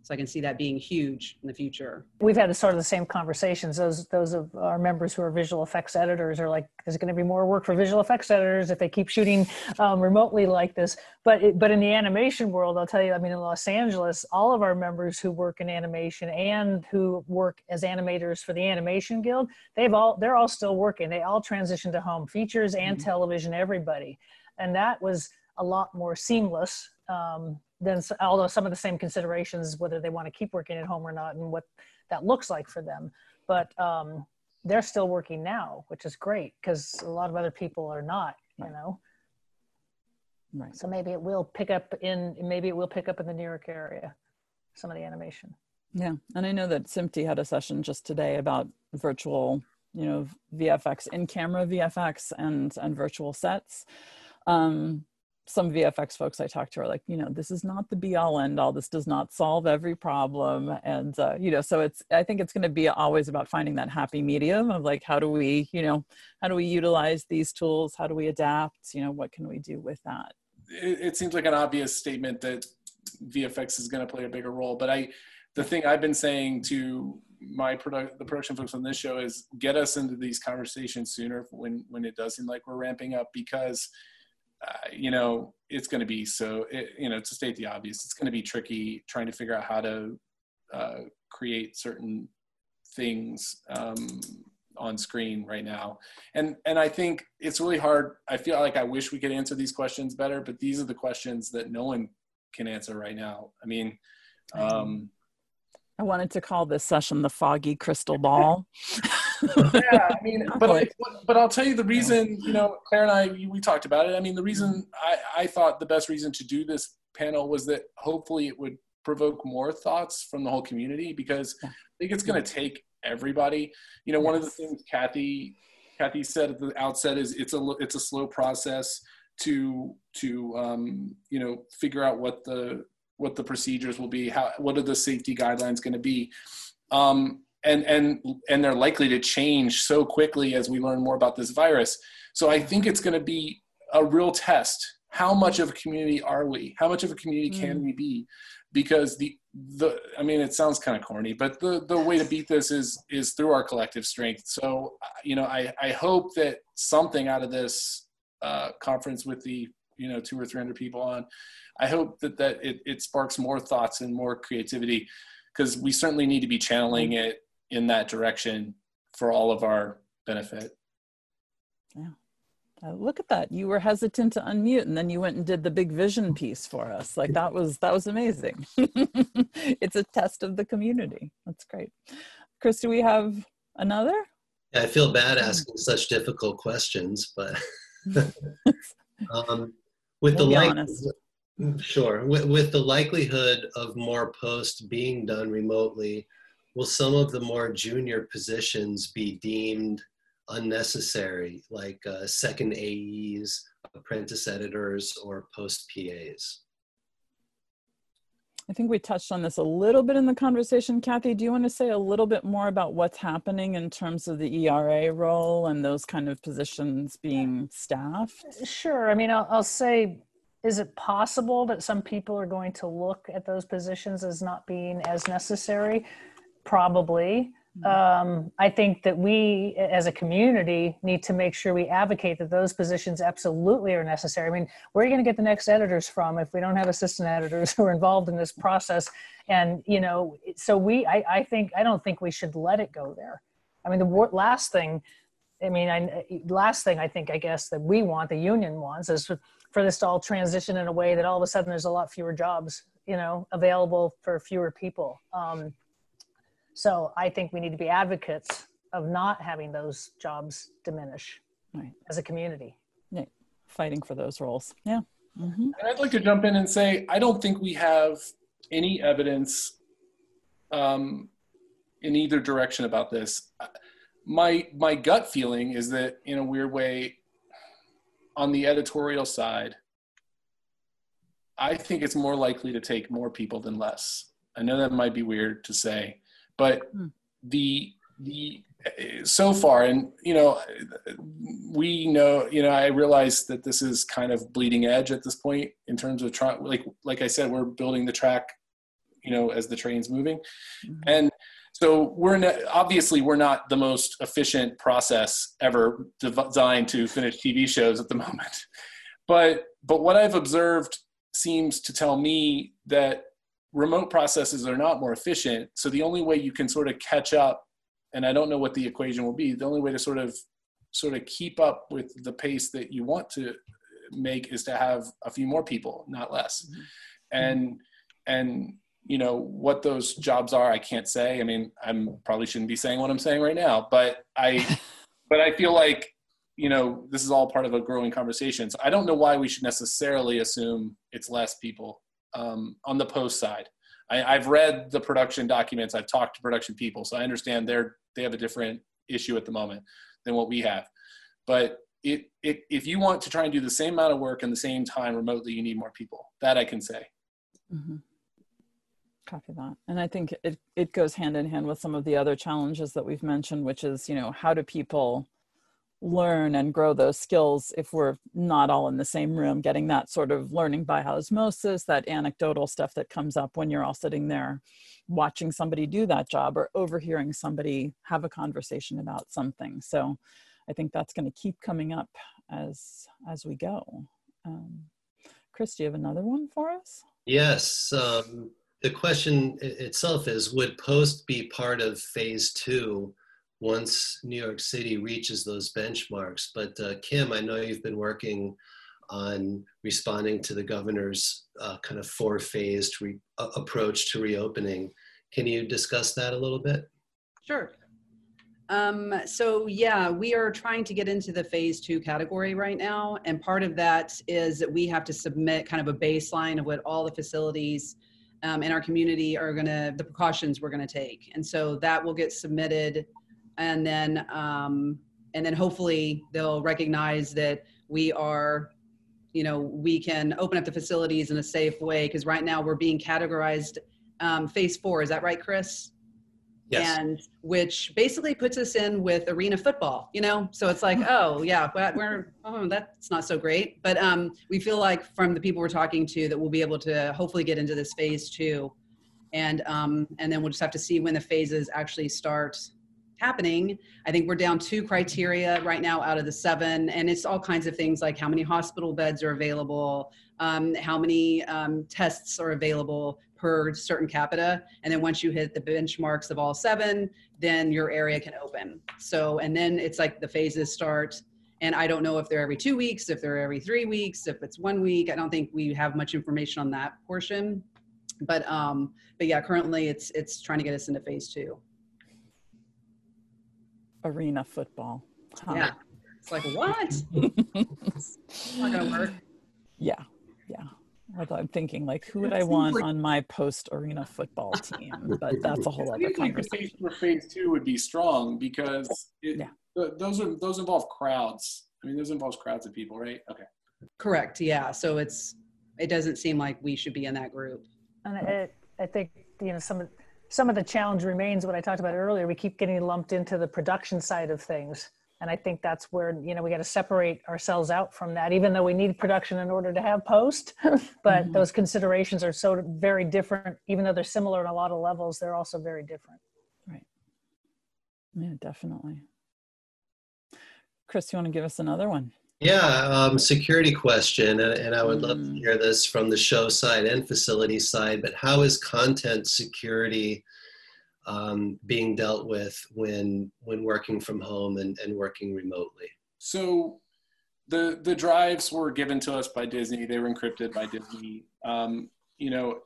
So I can see that being huge in the future. We've had sort of the same conversations. Those those of our members who are visual effects editors are like, there's going to be more work for visual effects editors if they keep shooting um, remotely like this. But it, but in the animation world, I'll tell you, I mean, in Los Angeles, all of our members who work in animation and who work as animators for the Animation Guild, they've all they're all still working. They all transitioned to home features and mm-hmm. television. Everybody, and that was a lot more seamless. Um, then although some of the same considerations whether they want to keep working at home or not and what that looks like for them. But um, they're still working now which is great because a lot of other people are not you know? Right. So maybe it will pick up in maybe it will pick up in the new york area some of the animation. Yeah and i know that SMPTE had a session just today about virtual you know vfx in camera vfx and and virtual sets. Um some VFX folks I talk to are like, you know, this is not the be all end all. This does not solve every problem. And, uh, you know, so it's, I think it's going to be always about finding that happy medium of like, how do we, you know, how do we utilize these tools? How do we adapt? You know, what can we do with that? It, it seems like an obvious statement that VFX is going to play a bigger role. But I, the thing I've been saying to my product, the production folks on this show is get us into these conversations sooner when, when it does seem like we're ramping up because uh, you know, it's going to be so, it, you know, to state the obvious, it's going to be tricky trying to figure out how to uh, create certain things um, on screen right now. And and i think it's really hard i feel like i wish we could answer these questions better but these are the questions that no one can answer right now. I mean um I wanted to call this session the foggy crystal ball. yeah, I mean, but but I'll tell you the reason. You know, Claire and I we, we talked about it. I mean, the reason I I thought the best reason to do this panel was that hopefully it would provoke more thoughts from the whole community because I think it's going to take everybody. You know, one of the things Cathy Cathy said at the outset is it's a it's a slow process to to um, you know figure out what the what the procedures will be, how what are the safety guidelines going to be. Um, and and and they're likely to change so quickly as we learn more about this virus. So I think it's going to be a real test. How much of a community are we? How much of a community can mm. we be? Because the the I mean it sounds kind of corny, but the the way to beat this is is through our collective strength. So you know I I hope that something out of this uh, conference with the you know two or three hundred people on, I hope that that it, it sparks more thoughts and more creativity because we certainly need to be channeling mm. it in that direction for all of our benefit. Yeah. Uh, look at that. You were hesitant to unmute and then you went and did the big vision piece for us. Like that was that was amazing. it's a test of the community. That's great. Chris, do we have another? Yeah, I feel bad asking such difficult questions, but um, with we'll the like, sure with, with the likelihood of more posts being done remotely, will some of the more junior positions be deemed unnecessary, like uh, second AEs, apprentice editors, or post PAs? I think we touched on this a little bit in the conversation. Cathy, do you want to say a little bit more about what's happening in terms of the ERA role and those kind of positions being staffed? Sure. I mean, I'll, I'll say is it possible that some people are going to look at those positions as not being as necessary? Probably. Mm-hmm. Um, I think that we as a community need to make sure we advocate that those positions absolutely are necessary. I mean, where are you going to get the next editors from if we don't have assistant editors who are involved in this process? And, you know, so we, I, I think, I don't think we should let it go there. I mean, the last thing, I mean, I, last thing I think, I guess, that we want, the union wants, is for this to all transition in a way that all of a sudden there's a lot fewer jobs, you know, available for fewer people. Um, so I think we need to be advocates of not having those jobs diminish right. as a community. Yeah. Fighting for those roles. Yeah. Mm-hmm. And I'd like to jump in and say, I don't think we have any evidence um, in either direction about this. My my gut feeling is that in a weird way, on the editorial side, I think it's more likely to take more people than less. I know that might be weird to say, but hmm. the the so far and you know we know you know i realize that this is kind of bleeding edge at this point in terms of trying like like i said we're building the track you know as the train's moving mm-hmm. and so we're not, obviously we're not the most efficient process ever designed to finish tv shows at the moment but but what i've observed seems to tell me that remote processes are not more efficient. So the only way you can sort of catch up, and I don't know what the equation will be, the only way to sort of sort of keep up with the pace that you want to make is to have a few more people, not less. Mm-hmm. And and you know what those jobs are, I can't say. I mean, I'm probably shouldn't be saying what I'm saying right now, but I but I feel like you know this is all part of a growing conversation. So I don't know why we should necessarily assume it's less people um, on the post side. I, have read the production documents. I've talked to production people, so I understand they're they have a different issue at the moment than what we have. But it, it, if you want to try and do the same amount of work in the same time remotely, you need more people. That I can say. Mm-hmm. Copy that. And I think it, it goes hand in hand with some of the other challenges that we've mentioned, which is, you know, how do people learn and grow those skills if we're not all in the same room getting that sort of learning by osmosis that anecdotal stuff that comes up when you're all sitting there watching somebody do that job or overhearing somebody have a conversation about something. So i think that's going to keep coming up as as we go. Um, chris do you have another one for us? Yes um, the question itself is would post be part of phase two once New York City reaches those benchmarks. But uh, Kim, I know you've been working on responding to the governor's uh, kind of four-phased re- approach to reopening. Can you discuss that a little bit? Sure. Um, so yeah, we are trying to get into the phase two category right now. And part of that is that we have to submit kind of a baseline of what all the facilities um, in our community are gonna, the precautions we're gonna take. And so that will get submitted and then, um, and then hopefully they'll recognize that we are, you know, we can open up the facilities in a safe way. Cause right now we're being categorized um, phase four. Is that right, Chris? Yes. and which basically puts us in with arena football you know so it's like oh yeah we're oh that's not so great but um we feel like from the people we're talking to that we'll be able to hopefully get into this phase two and um and then we'll just have to see when the phases actually start happening i think we're down two criteria right now out of the seven and it's all kinds of things like how many hospital beds are available um, how many um, tests are available per certain capita. And then once you hit the benchmarks of all seven, then your area can open. So, and then it's like the phases start. And I don't know if they're every two weeks, if they're every three weeks, if it's one week. I don't think we have much information on that portion. But um, but yeah, currently it's it's trying to get us into phase two. Arena football. Huh. Yeah. It's like what? it's not gonna work. Yeah. Yeah. Although I'm thinking, like, who would I want like, on my post arena football team? But that's a whole other conversation. for phase two would be strong because it, yeah. those are those involve crowds. I mean, those involves crowds of people, right? Okay. Correct. Yeah. So it's it doesn't seem like we should be in that group. And it, I think you know some of some of the challenge remains what I talked about earlier. We keep getting lumped into the production side of things. And i think that's where you know we got to separate ourselves out from that even though we need production in order to have post. But mm-hmm. those considerations are so very different. Even though they're similar in a lot of levels they're also very different. Right. Yeah definitely. Chris you want to give us another one yeah um, security question and, and i would mm. love to mm. hear this from the show side and facility side but how is content security um, being dealt with when when working from home and, and working remotely? So the the drives were given to us by Disney. They were encrypted by Disney. Um, you know,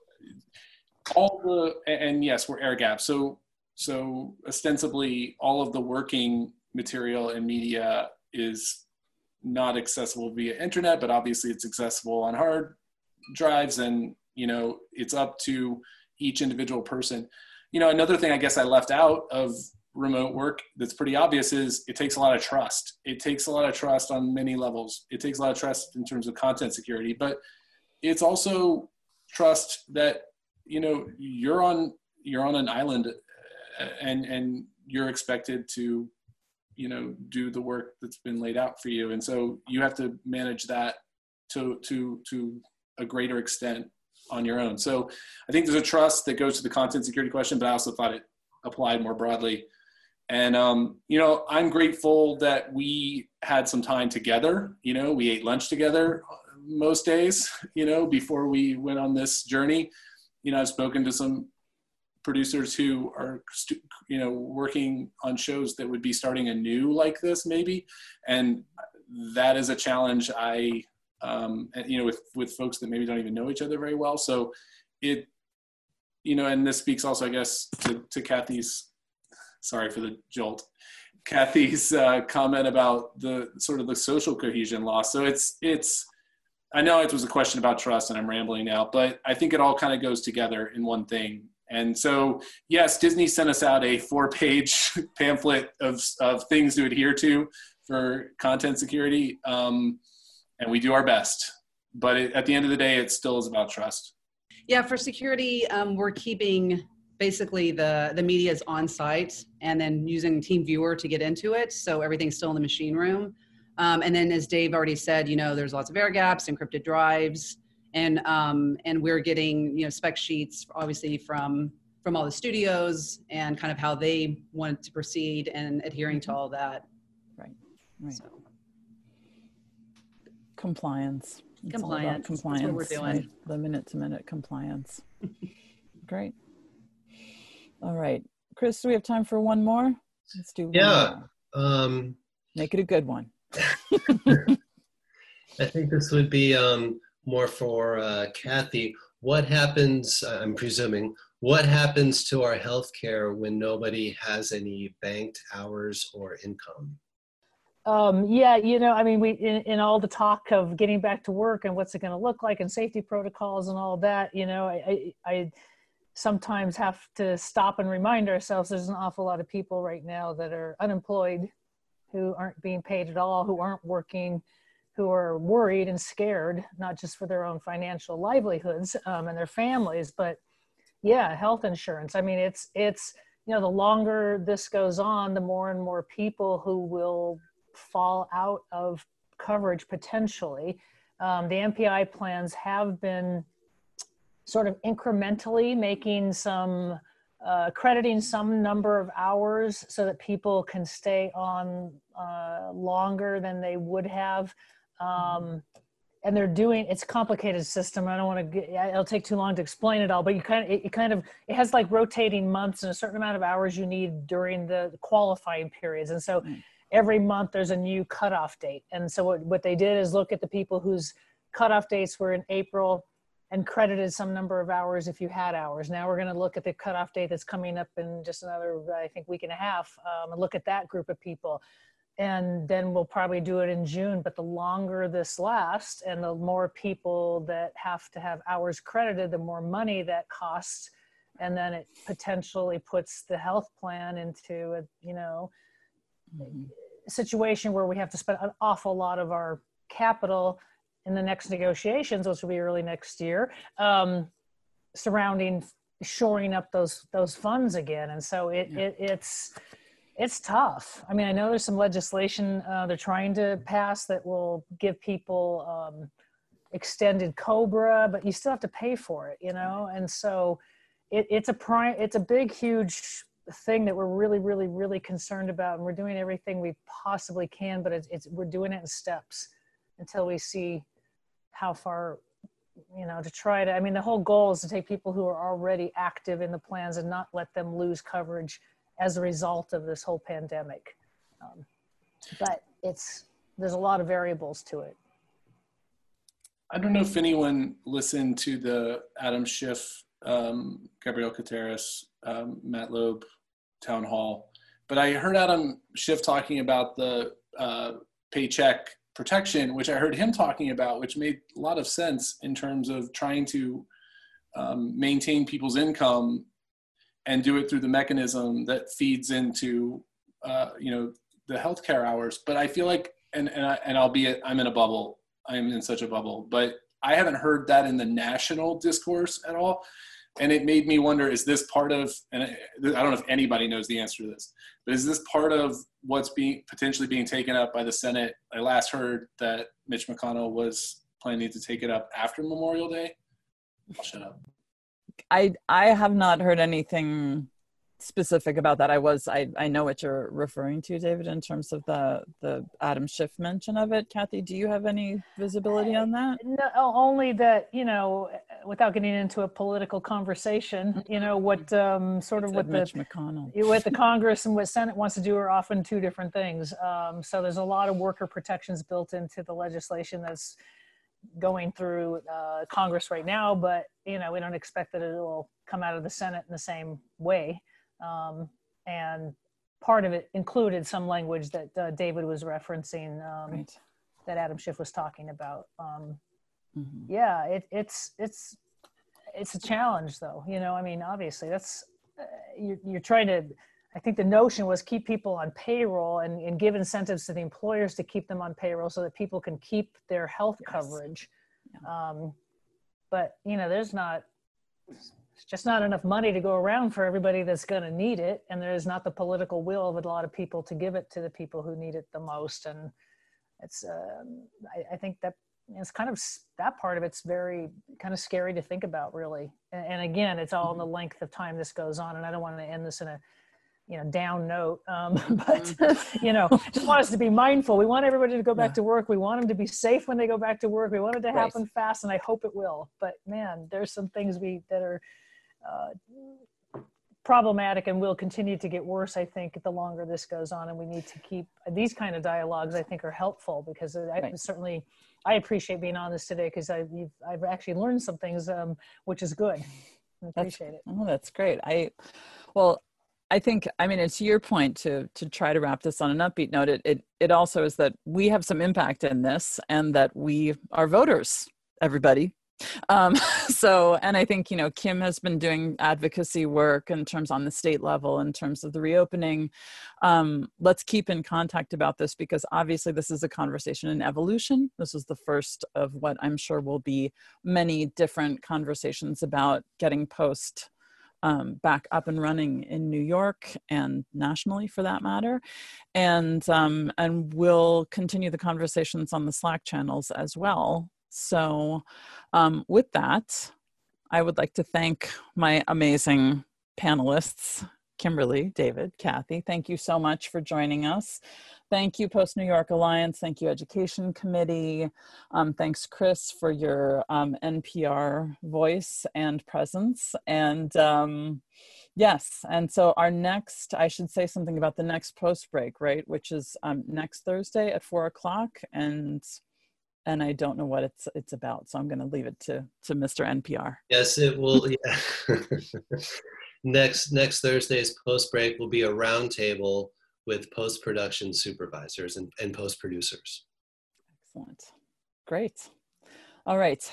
all the and yes, we're air gap. So so ostensibly, all of the working material and media is not accessible via internet, but obviously it's accessible on hard drives, and you know it's up to each individual person you know, another thing I guess I left out of remote work that's pretty obvious is it takes a lot of trust. It takes a lot of trust on many levels. It takes a lot of trust in terms of content security, but it's also trust that you know you're on you're on an island uh, and and you're expected to you know do the work that's been laid out for you and so you have to manage that to to to a greater extent on your own. So I think there's a trust that goes to the content security question, but I also thought it applied more broadly. And um, you know, I'm grateful that we had some time together. You know, we ate lunch together most days. You know, before we went on this journey. You know, I've spoken to some producers who are you know working on shows that would be starting anew like this maybe and that is a challenge i um, you know, with, with folks that maybe don't even know each other very well. So it, you know, and this speaks also, I guess, to, to Cathy's, sorry for the jolt, Cathy's uh, comment about the sort of the social cohesion loss. So it's, it's, I know it was a question about trust and I'm rambling now, but I think it all kind of goes together in one thing. And so, yes, Disney sent us out a four page pamphlet of, of things to adhere to for content security. Um, and we do our best. But it, at the end of the day, it still is about trust. Yeah, for security, um, we're keeping basically the the media is on site and then using TeamViewer to get into it, so everything's still in the machine room. Um, and then, as Dave already said, you know, there's lots of air gaps, encrypted drives, and um, and we're getting you know spec sheets, obviously from from all the studios and kind of how they want to proceed and adhering to all that. Right. Right. So compliance. It's compliance. compliance. That's what we're doing. Right? The minute to minute compliance. Great. All right. Chris, do we have time for one more? Let's do yeah. Um, Make it a good one. I think this would be um, more for uh, Cathy. What happens, I'm presuming, what happens to our healthcare when nobody has any banked hours or income? Um, yeah, you know, I mean, we in, in, all the talk of getting back to work and what's it going to look like and safety protocols and all that, you know, I, I, I sometimes have to stop and remind ourselves there's an awful lot of people right now that are unemployed, who aren't being paid at all, who aren't working, who are worried and scared, not just for their own financial livelihoods um, and their families, but yeah, health insurance. I mean, it's it's you know the longer this goes on, the more and more people who will fall out of coverage potentially. Um, the MPI plans have been sort of incrementally making some uh, crediting some number of hours so that people can stay on uh, longer than they would have. Um, and they're doing it's complicated system. I don't want to. Get It'll take too long to explain it all. But you kind of it, kind of it has like rotating months and a certain amount of hours you need during the qualifying periods. And so mm. every month there's a new cutoff date. And so what what they did is look at the people whose cutoff dates were in April and credited some number of hours if you had hours. Now we're going to look at the cutoff date that's coming up in just another, I think, week and a half, um, and look at that group of people. And then we'll probably do it in June. But the longer this lasts and the more people that have to have hours credited, the more money that costs. And then it potentially puts the health plan into a, you know, mm-hmm. situation where we have to spend an awful lot of our capital in the next negotiations, which will be early next year, um, surrounding shoring up those those funds again. And so it, yeah. it it's it's tough. I mean, I know there's some legislation uh, they're trying to pass that will give people um, extended COBRA, but you still have to pay for it, you know. And so it, it's a prime, it's a big, huge thing that we're really, really, really concerned about, and we're doing everything we possibly can, but it's, it's we're doing it in steps until we see how far you know to try to i mean the whole goal is to take people who are already active in the plans and not let them lose coverage as a result of this whole pandemic. Um, but it's there's a lot of variables to it. I don't know if anyone listened to the adam schiff um, gabrielle Carteris, um, matt loeb town hall but i heard adam schiff talking about the uh, paycheck protection, which I heard him talking about, which made a lot of sense in terms of trying to um, maintain people's income and do it through the mechanism that feeds into, uh, you know, the healthcare hours. But I feel like, and and, I, and albeit I'm in a bubble, I'm in such a bubble, but I haven't heard that in the national discourse at all. And it made me wonder is this part of and i don't know if anybody knows the answer to this but is this part of what's being potentially being taken up by the senate? I last heard that mitch mcconnell was planning to take it up after memorial day. I'll shut up i i have not heard anything specific about that. I was I I know what you're referring to, David, in terms of the the Adam Schiff mention of it. Cathy, do you have any visibility on that? No, only that you know, without getting into a political conversation, you know what um, sort of what Mitch the McConnell, what the Congress and what Senate wants to do are often two different things. Um, so there's a lot of worker protections built into the legislation that's going through uh, Congress right now, but you know we don't expect that it will come out of the Senate in the same way. Um, and part of it included some language that uh, David was referencing um, right. that Adam Schiff was talking about. Um, mm-hmm. Yeah, it, it's it's it's a challenge, though. You know, I mean, obviously, that's uh, you're, you're trying to. I think the notion was keep people on payroll and, and give incentives to the employers to keep them on payroll so that people can keep their health yes. coverage. Yeah. Um, but you know, there's not it's just not enough money to go around for everybody that's going to need it and there's not the political will of a lot of people to give it to the people who need it the most and it's um, I, I, think that it's kind of that part of it's very kind of scary to think about really and, and again it's all in the mm-hmm. length of time this goes on and i don't want to end this in a you know down note um, but mm-hmm. you know just want us to be mindful we want everybody to go back yeah. to work we want them to be safe when they go back to work we want it to happen right. fast and i hope it will but man there's some things we that are uh, problematic and will continue to get worse, I think, the longer this goes on. And we need to keep these kind of dialogues, I think, are helpful because I Right. certainly, I appreciate being on this today because I've, I've actually learned some things, um, which is good. I appreciate it. Oh, that's great. I, well, I think, I mean, it's your point to to try to wrap this on an upbeat note. It it it also is that we have some impact in this, and that we are voters. Everybody. Um, so, and I think you know Kim has been doing advocacy work in terms on the state level in terms of the reopening. Um, let's keep in contact about this because obviously this is a conversation in evolution. This is the first of what I'm sure will be many different conversations about getting post um, back up and running in New York and nationally for that matter. And, um, and we'll continue the conversations on the Slack channels as well. So, um, with that, I would like to thank my amazing panelists, Kimberly, David, Cathy. Thank you so much for joining us. Thank you, Post New York Alliance. Thank you, Education Committee. Um, thanks, Chris, for your um, NPR voice and presence. And um, yes, and so our next, I should say something about the next post break, right? Which is um, next Thursday at four o'clock. And and I don't know what it's it's about, so I'm going to leave it to to Mr. NPR. Yes, it will. Yeah. next next Thursday's post break will be a roundtable with post production supervisors and, and post producers. Excellent. Great. All right.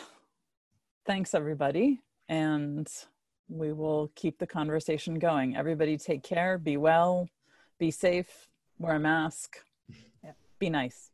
Thanks, everybody. And we will keep the conversation going. Everybody take care, be well, be safe, wear a mask, be nice.